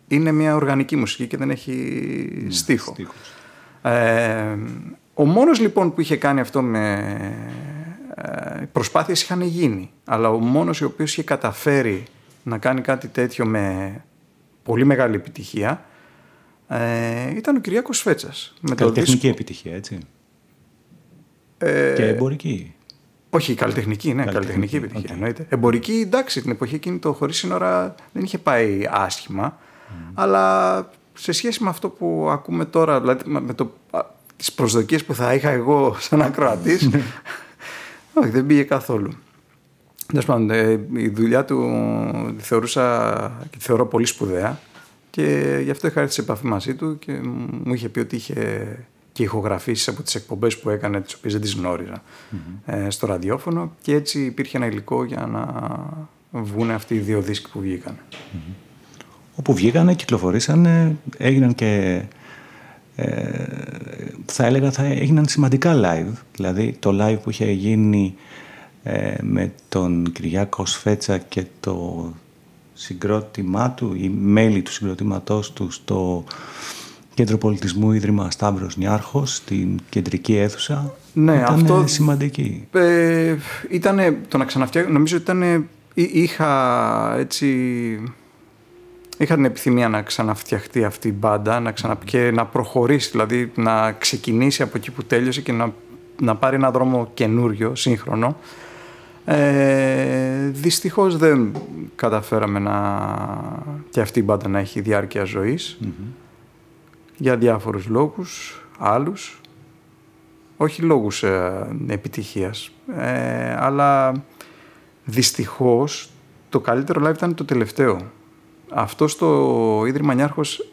είναι μια οργανική μουσική και δεν έχει στίχο. στίχος. Ε, ο μόνος λοιπόν που είχε κάνει αυτό με... Ε, οι προσπάθειες είχαν γίνει, αλλά ο μόνος ο οποίος είχε καταφέρει να κάνει κάτι τέτοιο με πολύ μεγάλη επιτυχία ε, ήταν ο Κυριάκος Φέτσας. Με το Καλλιτεχνική δίσκο- επιτυχία, έτσι. Ε, Και εμπορική. όχι, καλλιτεχνική, ναι, Καλλιτεχνική, καλλιτεχνική επιτυχία. οκ. Εννοείται. Εμπορική, εντάξει, την εποχή εκείνη το χωρίς σύνορα δεν είχε πάει άσχημα. Αλλά σε σχέση με αυτό που ακούμε τώρα, δηλαδή με το, α, τις προσδοκίες που θα είχα εγώ <laughs> σαν ακροατής, <laughs> όχι, δεν πήγε καθόλου. Τέλος πάντων, ε, η δουλειά του τη θεωρούσα και τη θεωρώ πολύ σπουδαία και γι' αυτό είχα έρθει σε επαφή μαζί του και μου είχε πει ότι είχε και ηχογραφήσεις από τις εκπομπές που έκανε, τις οποίες δεν τις γνωριζα ε, στο ραδιόφωνο και έτσι υπήρχε ένα υλικό για να βγουν αυτοί οι δύο δίσκοι που βγήκαν. Όπου βγήκανε, κυκλοφορήσανε, έγιναν και ε, θα έλεγα θα έγιναν σημαντικά live. Δηλαδή το live που είχε γίνει ε, με τον Κυριάκο Σφέτσα και το συγκρότημά του, οι μέλη του συγκροτήματός του στο Κέντρο Πολιτισμού Ίδρυμα Σταύρος Νιάρχος, στην κεντρική αίθουσα, Ναι, ήταν αυτό- σημαντική. Ε, ήτανε, το να ξαναφτιάξω, νομίζω ήταν, είχα έτσι, είχα την επιθυμία να ξαναφτιαχτεί αυτή η μπάντα, να ξανα, και να προχωρήσει, δηλαδή να ξεκινήσει από εκεί που τέλειωσε και να, να πάρει ένα δρόμο καινούριο, σύγχρονο. Ε, δυστυχώς δεν καταφέραμε να, και αυτή η μπάντα να έχει διάρκεια ζωής για διάφορους λόγους, άλλους όχι λόγους ε, επιτυχίας, ε, αλλά δυστυχώς το καλύτερο live ήταν το τελευταίο. Αυτό στο Ίδρυμα Νιάρχος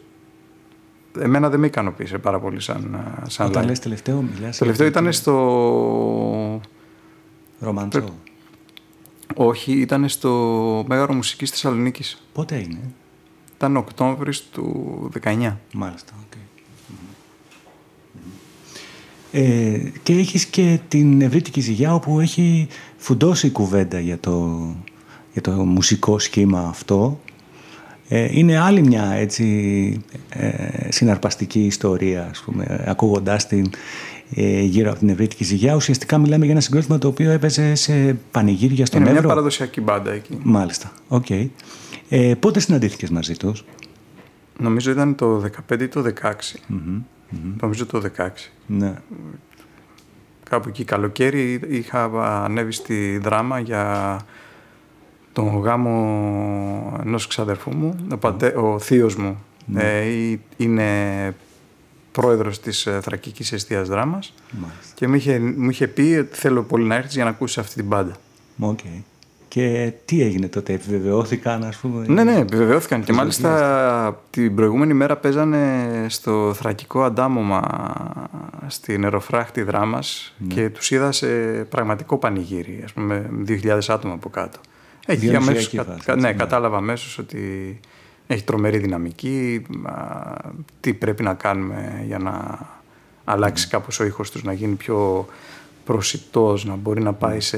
εμένα δεν με ικανοποίησε πάρα πολύ σαν, ε, σαν Όταν live. λες τελευταίο, μιλάς Το τελευταίο για ήταν στο... ρομαντσό. Όχι, ήταν στο Μέγαρο Μουσικής Θεσσαλονίκης. Πότε είναι, Ήταν Οκτώβρης του 19. μάλιστα. οκ. Ε, και έχεις και την Εβρίτικη Ζυγιά όπου έχει φουντώσει η κουβέντα για το, για το μουσικό σχήμα αυτό. Ε, είναι άλλη μια έτσι ε, συναρπαστική ιστορία, ας πούμε, ακούγοντάς την ε, γύρω από την Εβρίτικη Ζυγιά. Ουσιαστικά μιλάμε για ένα συγκρότημα το οποίο έπαιζε σε πανηγύρια στον Είναι μια Έβρο. παραδοσιακή μπάντα εκεί. Μάλιστα, οκ. Ε, πότε συναντήθηκες μαζί τους; Νομίζω ήταν το 15 ή το 16. Νομίζω το 16. Ναι. Κάπου εκεί καλοκαίρι είχα ανέβει στη δράμα για τον γάμο ενός ξαδερφού μου. Ο, πατέ, ο θείος μου ε, ε, είναι πρόεδρος της ε, Θρακικής Εστίας Δράμας Μάλιστα. και μου είχε, μου είχε πει ότι θέλω πολύ να έρθεις για να ακούσεις αυτή την μπάντα. Οκ. Και τι έγινε τότε, επιβεβαιώθηκαν, ας πούμε. Ναι, ναι, επιβεβαιώθηκαν. Και μάλιστα την προηγούμενη μέρα παίζανε στο θρακικό αντάμωμα στην αεροφράχτη δράμας και τους είδα σε πραγματικό πανηγύρι, ας πούμε, με 2.000 άτομα από κάτω. Εκεί Διονυσιακή αμέσως, κα- φάση, κα- έτσι, ναι, ναι. κατάλαβα αμέσως ότι έχει τρομερή δυναμική, α, τι πρέπει να κάνουμε για να αλλάξει κάπως ο ήχος τους, να γίνει πιο προσιτός, να μπορεί να πάει σε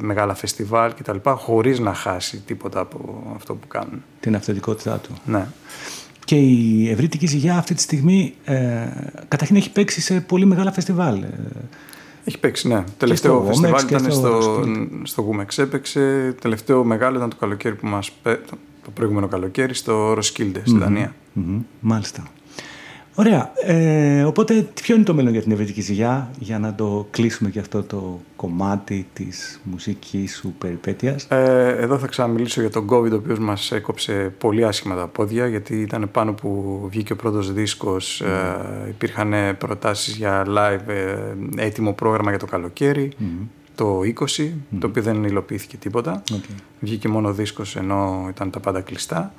μεγάλα φεστιβάλ κτλ. χωρίς να χάσει τίποτα από αυτό που κάνουν. Την αυθεντικότητά του. Ναι. Και η ευρύτικη ζυγιά αυτή τη στιγμή ε, καταρχήν έχει παίξει σε πολύ μεγάλα φεστιβάλ. Ε, Έχει παίξει, ναι. Τελευταίο στο φεστιβάλ Womex και ήταν στο στο, Roskilde. στο Γούμεξ έπαιξε. Τελευταίο μεγάλο ήταν το καλοκαίρι που μας πέ... το προηγούμενο καλοκαίρι στο Roskilde στη Δανία. μμμ, μάλιστα. Ωραία. Ε, οπότε ποιο είναι το μέλλον για την ευρύτικη ζυγιά για να το κλείσουμε και αυτό το κομμάτι της μουσικής σου περιπέτειας; Ε, εδώ θα ξαναμιλήσω για τον COVID, ο οποίος μας έκοψε πολύ άσχημα τα πόδια, γιατί ήταν πάνω που βγήκε ο πρώτος δίσκος, ε, υπήρχαν προτάσεις για live, ε, έτοιμο πρόγραμμα για το καλοκαίρι, το 20, το οποίο δεν υλοποιήθηκε τίποτα. Οκ. Βγήκε μόνο ο δίσκος ενώ ήταν τα πάντα κλειστά.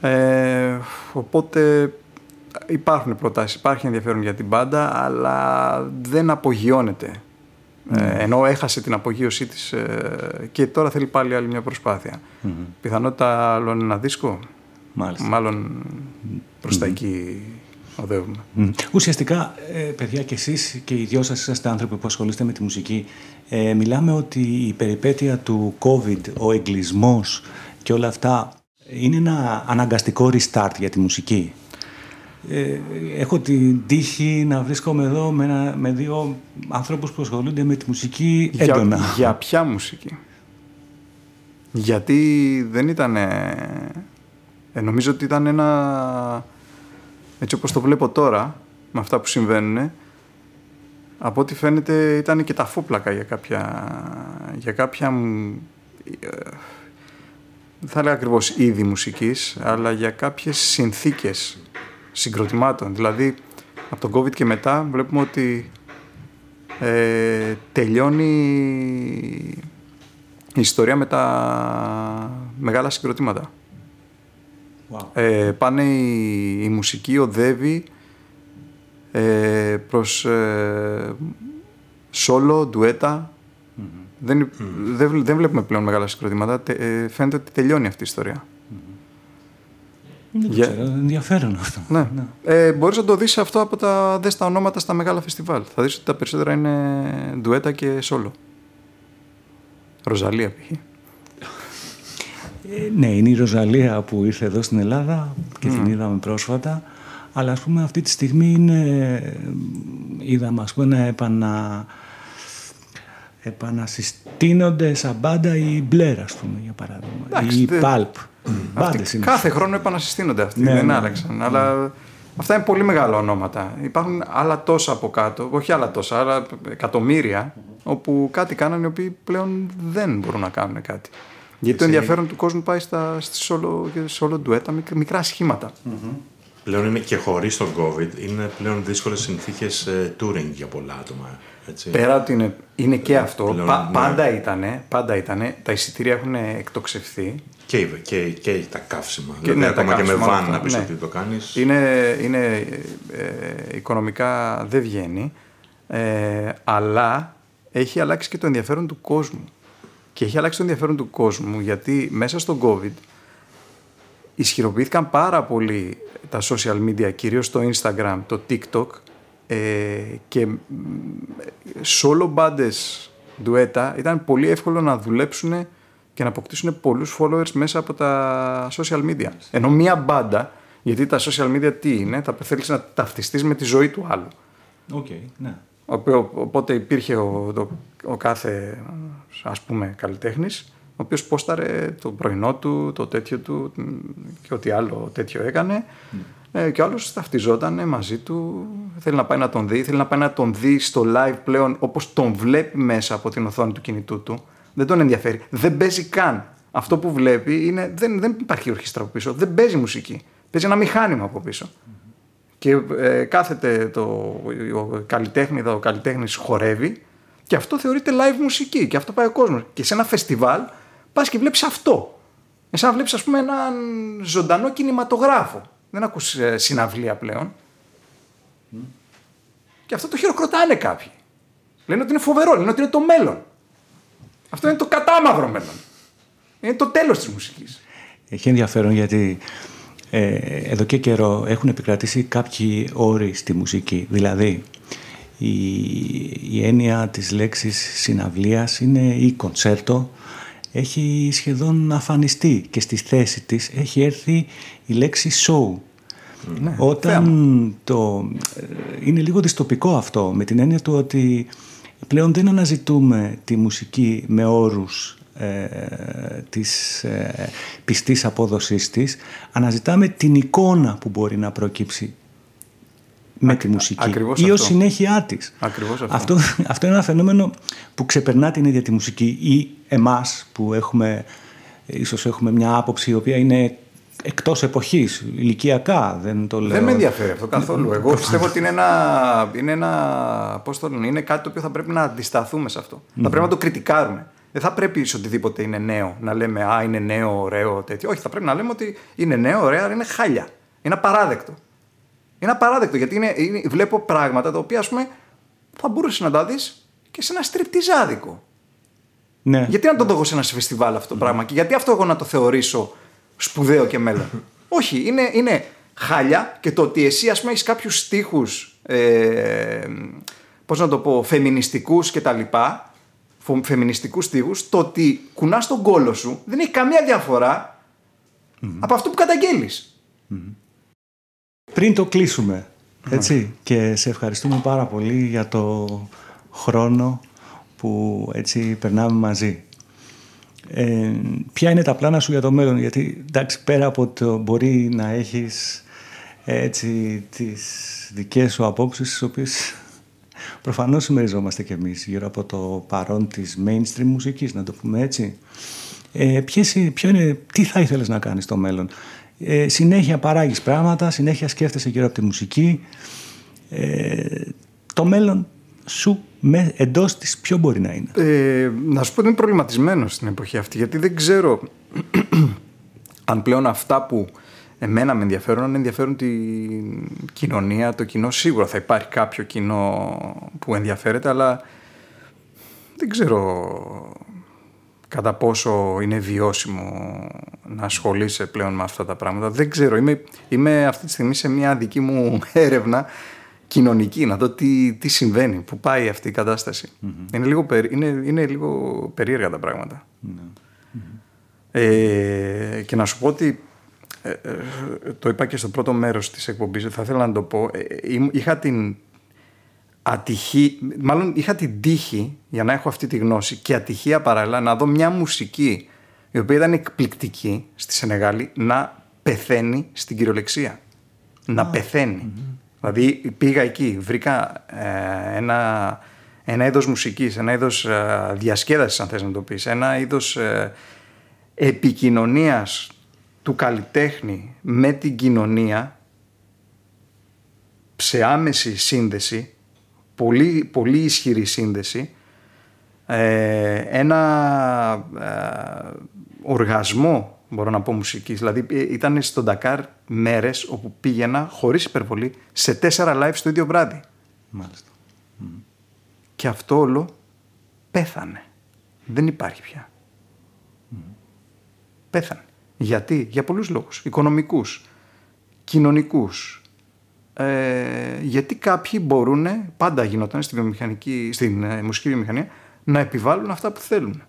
Ε, οπότε υπάρχουν προτάσεις, υπάρχει ενδιαφέρον για την μπάντα, αλλά δεν απογειώνεται. Ε, ενώ έχασε την απογείωσή της ε, και τώρα θέλει πάλι άλλη μια προσπάθεια. Πιθανότητα άλλο ένα δίσκο, Μάλιστα. μάλλον προς τα εκεί οδεύουμε. Μμ. Ουσιαστικά, ε, παιδιά, και εσείς και οι δυο σας είσαστε άνθρωποι που ασχολείστε με τη μουσική. Ε, μιλάμε ότι η περιπέτεια του COVID, ο εγκλισμός και όλα αυτά είναι ένα αναγκαστικό restart για τη μουσική. Ε, έχω την τύχη να βρίσκομαι εδώ με, ένα- με δύο ανθρώπους που ασχολούνται με τη μουσική έντονα. Για, για ποια μουσική; Γιατί δεν ήταν... Ε, νομίζω ότι ήταν ένα... Έτσι όπως το βλέπω τώρα, με αυτά που συμβαίνουν, από ό,τι φαίνεται ήταν και τα φόπλακα για κάποια... Για κάποια μ, ε, δεν θα έλεγα ακριβώς είδη μουσικής, αλλά για κάποιες συνθήκες συγκροτημάτων. Δηλαδή, από τον COVID και μετά βλέπουμε ότι ε, τελειώνει η ιστορία με τα μεγάλα συγκροτήματα. Wow. Ε, πάνε η, η μουσική, οδεύει ε, προς ε, solo, ντουέτα. Δεν, δεν, βλέ- δεν βλέπουμε πλέον μεγάλα συγκροτήματα. Τε- ε, φαίνεται ότι τελειώνει αυτή η ιστορία. Δεν το Για- ξέρω, ενδιαφέρον αυτό. Ναι. Ε, μπορείς να το δεις αυτό από τα, δες τα ονόματα στα μεγάλα φεστιβάλ. Θα δεις ότι τα περισσότερα είναι ντουέτα και solo. Ροζαλία π.χ. Ε, ναι, είναι η Ροζαλία που ήρθε εδώ στην Ελλάδα και την είδαμε πρόσφατα. Αλλά ας πούμε αυτή τη στιγμή είναι, είδαμε ας πούμε να επανα, επανασυστήνονται σαν μπάντα οι Μπλερ ας πούμε για παράδειγμα. Εντάξει, ή δεν- Πάλπ. Αυτοί Μπάντες είναι. κάθε χρόνο επανασυστήνονται αυτοί, Ναι, δεν ναι. άλλαξαν. Αλλά αυτά είναι πολύ μεγάλα ονόματα. Υπάρχουν άλλα τόσα από κάτω, όχι άλλα τόσα, άλλα εκατομμύρια, όπου κάτι κάνανε οι οποίοι πλέον δεν μπορούν να κάνουν κάτι. Γιατί το ενδιαφέρον του κόσμου πάει στα, στη solo, και solo ντουέτα, μικ- μικρά σχήματα. Πλέον είναι και χωρίς τον COVID, είναι πλέον δύσκολες συνθήκες touring για πολλά άτομα. Έτσι. Πέρα ότι είναι, είναι και αυτό, Πλέον, πα- ναι. πάντα, ήτανε, πάντα ήτανε, τα εισιτήρια έχουν εκτοξευθεί. Και, και, και τα καύσιμα. Και δηλαδή, ναι, τα ακόμα και με καύσιμα, όλα βαν να αυτά, πεις ναι. ότι το κάνεις. Είναι, είναι ε, οικονομικά δεν βγαίνει, ε, αλλά έχει αλλάξει και το ενδιαφέρον του κόσμου. Και έχει αλλάξει το ενδιαφέρον του κόσμου γιατί μέσα στον COVID ισχυροποιήθηκαν πάρα πολύ τα social media, κυρίως το Instagram, το TikTok ε, και μ, solo μπάντες ντουέτα ήταν πολύ εύκολο να δουλέψουν και να αποκτήσουν πολλούς followers μέσα από τα social media. Ενώ μία μπάντα, γιατί τα social media τι είναι, θα θέλεις να ταυτιστείς με τη ζωή του άλλου. Οκ, ναι. Οπό- Οπότε υπήρχε ο, το- ο κάθε ας πούμε καλλιτέχνης ο οποίος πόσταρε το πρωινό του, το τέτοιο του μ, και ό,τι άλλο τέτοιο έκανε ε, και ο άλλος ταυτιζόταν μαζί του, θέλει να πάει να τον δει, θέλει να πάει να τον δει στο live πλέον όπως τον βλέπει μέσα από την οθόνη του κινητού του. Δεν τον ενδιαφέρει. Δεν παίζει καν. Αυτό που βλέπει είναι, δεν, δεν υπάρχει ορχήστρα από πίσω, δεν παίζει μουσική. Παίζει ένα μηχάνημα από πίσω. Και ε, κάθεται το, ο καλλιτέχνηδα, ο καλλιτέχνης χορεύει και αυτό θεωρείται live μουσική και αυτό πάει ο κόσμος. Και σε ένα φεστιβάλ πας και βλέπεις αυτό. Ε, σαν να βλέπεις ας πούμε έναν ζωντανό κινηματογράφο. Δεν ακούς ε, συναυλία πλέον. Και αυτό το χειροκροτάνε κάποιοι. Λένε ότι είναι φοβερό, λένε ότι είναι το μέλλον. Αυτό είναι το κατάμαυρο μέλλον. Είναι το τέλος της μουσικής. Έχει ενδιαφέρον γιατί ε, εδώ και καιρό έχουν επικρατήσει κάποιοι όροι στη μουσική. Δηλαδή, η, η έννοια της λέξης συναυλίας είναι ή κονσέρτο έχει σχεδόν αφανιστεί και στη θέση της έχει έρθει η λέξη show. Όταν το... ε, Είναι λίγο δυστοπικό αυτό με την έννοια του ότι πλέον δεν αναζητούμε τη μουσική με όρους ε, της ε, πιστής απόδοσής της αναζητάμε την εικόνα που μπορεί να προκύψει με τη μουσική ακριβώς ή ως αυτό. συνέχειά της. Ακριβώς αυτό. αυτό. Αυτό είναι ένα φαινόμενο που ξεπερνά την ίδια τη μουσική ή εμάς που έχουμε, ίσως έχουμε μια άποψη η οποία είναι εκτός εποχής, ηλικιακά, δεν το λέω. Δεν με ενδιαφέρει αυτό καθόλου. Εγώ πιστεύω ότι είναι ένα, είναι ένα πώς το λένε, είναι κάτι το οποίο θα πρέπει να αντισταθούμε σε αυτό. Θα πρέπει να το κριτικάρουμε. Δεν θα πρέπει σε οτιδήποτε είναι νέο να λέμε Α, είναι νέο, ωραίο, τέτοιο. Όχι, θα πρέπει να λέμε ότι είναι νέο, ωραίο, αλλά είναι χάλια. Είναι απαράδεκτο. Είναι απαράδεκτο γιατί είναι, είναι, βλέπω πράγματα τα οποία, ας πούμε, θα μπορούσες να τα δεις και σε ένα στριπτιζάδικο. Ναι. Γιατί να το δω εγώ σε ένα φεστιβάλ αυτό το πράγμα και γιατί αυτό εγώ να το θεωρήσω σπουδαίο και μέλλον. <laughs> Όχι, είναι, είναι χάλια και το ότι εσύ ας πούμε έχεις κάποιους στίχους ε, πώς να το πω φεμινιστικούς και τα λοιπά φεμινιστικούς στίχους το ότι κουνάς τον κόλο σου δεν έχει καμία διαφορά από αυτό που καταγγέλεις. Πριν το κλείσουμε έτσι, και σε ευχαριστούμε πάρα πολύ για το χρόνο που έτσι περνάμε μαζί. Ε, ποια είναι τα πλάνα σου για το μέλλον, γιατί εντάξει, πέρα από το μπορεί να έχεις έτσι τις δικές σου απόψεις, τις οποίες προφανώς συμμεριζόμαστε κι εμείς γύρω από το παρόν της mainstream μουσικής, να το πούμε έτσι. Ε, ποιες, ποιο είναι, τι θα ήθελες να κάνεις στο μέλλον; Ε, συνέχεια παράγεις πράγματα, συνέχεια σκέφτεσαι γύρω από τη μουσική. Ε, το μέλλον σου με, εντός της ποιο μπορεί να είναι; Ε, να σου πω ότι είμαι προβληματισμένος στην εποχή αυτή γιατί δεν ξέρω <clears throat> αν πλέον αυτά που εμένα με ενδιαφέρουν, αν ενδιαφέρουν την κοινωνία, το κοινό σίγουρα θα υπάρχει κάποιο κοινό που ενδιαφέρεται αλλά δεν ξέρω κατά πόσο είναι βιώσιμο να ασχολείσαι πλέον με αυτά τα πράγματα. Δεν ξέρω. Είμαι, είμαι αυτή τη στιγμή σε μια δική μου <laughs> έρευνα κοινωνική, να δω τι, τι συμβαίνει, που πάει αυτή η κατασταση Είναι, λίγο, είναι, είναι λίγο περίεργα τα πραγματα Ε, και να σου πω ότι ε, ε, το είπα και στο πρώτο μέρος της εκπομπής, θα ήθελα να το πω, ε, είχα την ατυχή, μάλλον είχα την τύχη για να έχω αυτή τη γνώση και ατυχία παράλληλα να δω μια μουσική η οποία ήταν εκπληκτική στη Σενεγάλη να πεθαίνει στην κυριολεξία. Να πεθαίνει. Δηλαδή πήγα εκεί, βρήκα ε, ένα, ένα είδος μουσικής, ένα είδος ε, διασκέδασης αν θες να το πεις, ένα είδος ε, επικοινωνίας του καλλιτέχνη με την κοινωνία σε άμεση σύνδεση, πολύ, πολύ ισχυρή σύνδεση, ε, ένα οργασμό μπορώ να πω μουσικής. Δηλαδή ε, ήταν στο Ντακάρ μέρες όπου πήγαινα χωρίς υπερβολή σε τέσσερα live στο ίδιο βράδυ. Μάλιστα. Και αυτό όλο πέθανε. Δεν υπάρχει πια. Πέθανε. Γιατί, για πολλούς λόγους. Οικονομικούς, κοινωνικούς. Ε, γιατί κάποιοι μπορούν, πάντα γινόταν στη βιομηχανική, στην ε, μουσική βιομηχανία, να επιβάλλουν αυτά που θελουν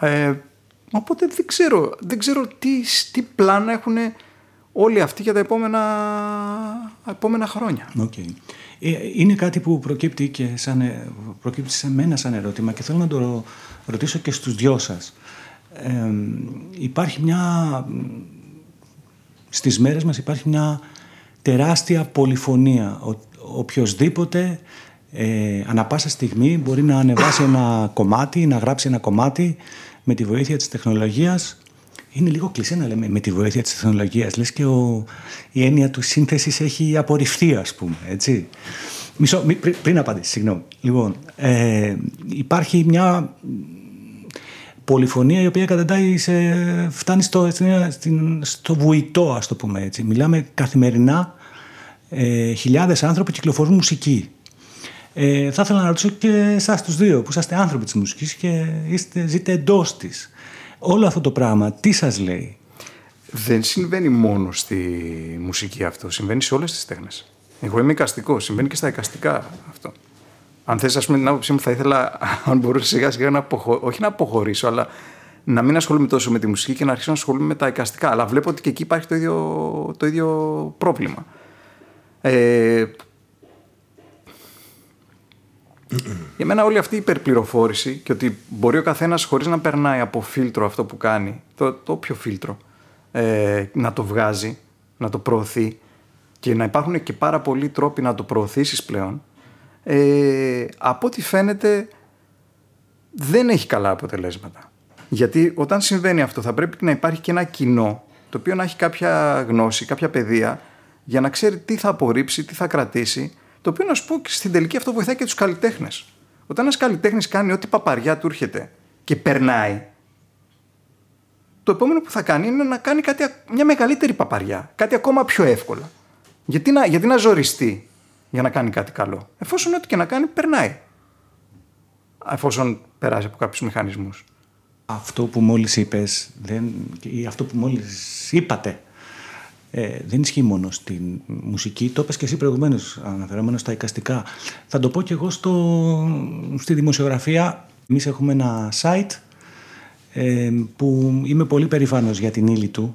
Ε, Οπότε δεν ξέρω, δεν ξέρω τι, τι πλάνα έχουν όλοι αυτοί για τα επόμενα, επόμενα χρόνια. Okay. Ε, είναι κάτι που προκύπτει, και σαν, ε, προκύπτει σε μένα σαν ερώτημα και θέλω να το ρωτήσω και στους δυο σας. Ε, υπάρχει μια... Στις μέρες μας υπάρχει μια τεράστια πολυφωνία. Ο, οποιοςδήποτε ε, ανα πάσα στιγμή μπορεί να ανεβάσει ένα κομμάτι, να γράψει ένα κομμάτι με τη βοήθεια της τεχνολογίας είναι λίγο κλεισέ να λέμε με τη βοήθεια της τεχνολογίας. Λες και ο, η έννοια του σύνθεσης έχει απορριφθεί ας πούμε, έτσι. Μισό, πριν, πριν απαντήσεις, συγγνώμη. Λοιπόν, ε, υπάρχει μια πολυφωνία η οποία καταντάει σε, φτάνει στο, στην, στο βουητό, ας το πούμε έτσι. Μιλάμε καθημερινά ε, χιλιάδες άνθρωποι κυκλοφορούν μουσική. Ε, θα ήθελα να ρωτήσω και εσάς τους δύο, που είσαστε άνθρωποι της μουσικής και είστε, ζείτε εντός της. Όλο αυτό το πράγμα, τι σας λέει; Δεν συμβαίνει μόνο στη μουσική αυτό, συμβαίνει σε όλες τις τέχνες. Εγώ είμαι εικαστικό, συμβαίνει και στα εικαστικά αυτό. Αν θες, ας πούμε, την άποψή μου, θα ήθελα, αν μπορούσα σιγά σιγά να αποχωρήσω, όχι να αποχωρήσω, αλλά να μην ασχολούμαι τόσο με τη μουσική και να αρχίσω να ασχολούμαι με τα εικαστικά. Αλλά βλέπω ότι και εκεί υπάρχει το ίδιο, το ίδιο πρόβλημα. Ε, για μένα όλη αυτή η υπερπληροφόρηση και ότι μπορεί ο καθένας χωρίς να περνάει από φίλτρο αυτό που κάνει, το, το όποιο φίλτρο, ε, να το βγάζει, να το προωθεί και να υπάρχουν και πάρα πολλοί τρόποι να το προωθήσεις πλέον, ε, από ό,τι φαίνεται δεν έχει καλά αποτελέσματα. Γιατί όταν συμβαίνει αυτό θα πρέπει να υπάρχει και ένα κοινό το οποίο να έχει κάποια γνώση, κάποια παιδεία για να ξέρει τι θα απορρίψει, τι θα κρατήσει το οποίο να σου πω στην τελική αυτό βοηθάει και τους καλλιτέχνες. Όταν ένας καλλιτέχνης κάνει ό,τι παπαριά του έρχεται και περνάει, το επόμενο που θα κάνει είναι να κάνει κάτι, μια μεγαλύτερη παπαριά. Κάτι ακόμα πιο εύκολα. Γιατί να, γιατί να ζοριστεί; Για να κάνει κάτι καλό. Εφόσον ό,τι και να κάνει, περνάει. Εφόσον περάσει από κάποιους μηχανισμούς. Αυτό που μόλις είπες, δεν, ή αυτό που μόλις είπατε, ε, δεν ισχύει μόνο στην μουσική. Το είπες και εσύ προηγουμένως αναφερόμενος στα εικαστικά. Θα το πω και εγώ στο, στη δημοσιογραφία. Εμείς έχουμε ένα site ε, που είμαι πολύ περήφανος για την ύλη του.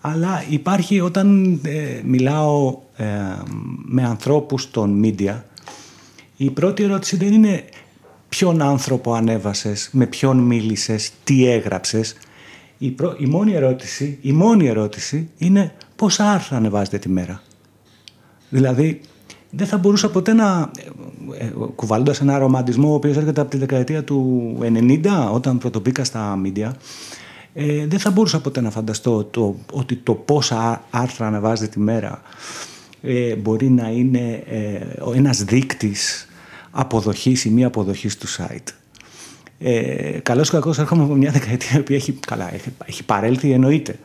Αλλά υπάρχει όταν ε, μιλάω ε, με ανθρώπους των media, η πρώτη ερώτηση δεν είναι ποιον άνθρωπο ανέβασες, με ποιον μίλησες, τι έγραψες. Η, η, μόνη ερώτηση, η μόνη ερώτηση είναι πόσα άρθρα ανεβάζετε τη μέρα. Δηλαδή, δεν θα μπορούσα ποτέ να, ε, ε κουβάλλοντας ένα ρομαντισμό ο οποίος έρχεται από τη δεκαετία του 90, όταν πρωτοπήκα στα μίντια, ε, δεν θα μπορούσα ποτέ να φανταστώ το, ότι το πόσα άρθρα ανεβάζετε τη μέρα ε, μπορεί να είναι ε, ένας δείκτης αποδοχής ή μη αποδοχής του site. Ε, καλώς ή κακώς έρχομαι από μια δεκαετία που έχει, καλά, έχει, έχει παρέλθει εννοείται.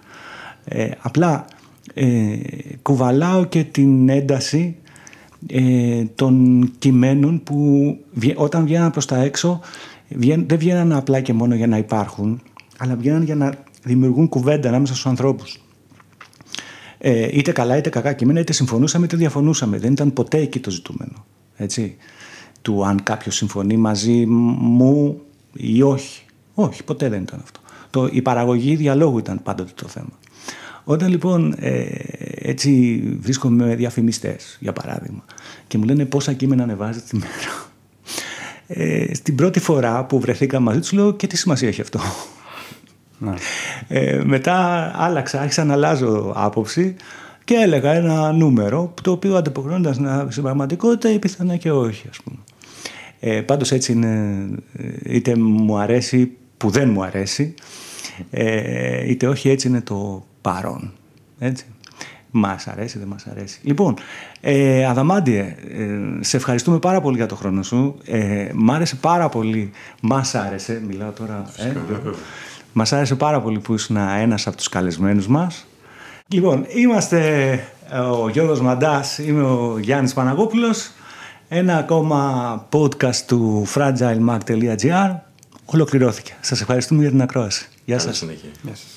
Ε, απλά ε, κουβαλάω και την ένταση ε, των κειμένων που όταν βγαίναν προς τα έξω δεν βγαίναν απλά και μόνο για να υπάρχουν αλλά βγαίναν για να δημιουργούν κουβέντα ανάμεσα στους ανθρώπους. Ε, είτε καλά είτε κακά κείμενα, είτε συμφωνούσαμε είτε διαφωνούσαμε. Δεν ήταν ποτέ εκεί το ζητούμενο. Έτσι. Του αν κάποιος συμφωνεί μαζί μου ή όχι. Όχι, ποτέ δεν ήταν αυτό. Το, η παραγωγή διαλόγου ήταν πάντοτε το θέμα. Όταν λοιπόν ε, έτσι βρίσκομαι με διαφημιστές, για παράδειγμα, και μου λένε πόσα κείμενα ανεβάζετε τη μέρα. Ε, στην πρώτη φορά που βρεθήκα μαζί τους λέω και τι σημασία έχει αυτό; Ναι. Ε, μετά άλλαξα, άρχισα να αλλάζω άποψη και έλεγα ένα νούμερο το οποίο αντιποκρίνοντα στην πραγματικότητα ή πιθανά και όχι ας πούμε. Ε, πάντως έτσι είναι, είτε μου αρέσει που δεν μου αρέσει ε, είτε όχι έτσι είναι το παρόν. Έτσι. Μας αρέσει, δεν μας αρέσει. Λοιπόν, ε, Αδαμάντιε, ε, σε ευχαριστούμε πάρα πολύ για το χρόνο σου. Ε, μ' άρεσε πάρα πολύ. Μας άρεσε, μιλάω τώρα. Ε, μας άρεσε πάρα πολύ που ήσουν ένας από τους καλεσμένους μας. Λοιπόν, είμαστε ε, ο Γιώργος Μαντάς, είμαι ο Γιάννης Παναγόπουλος. Ένα ακόμα podcast του fragilemark.gr ολοκληρώθηκε. Σας ευχαριστούμε για την ακρόαση. Γεια σας. Γεια σας.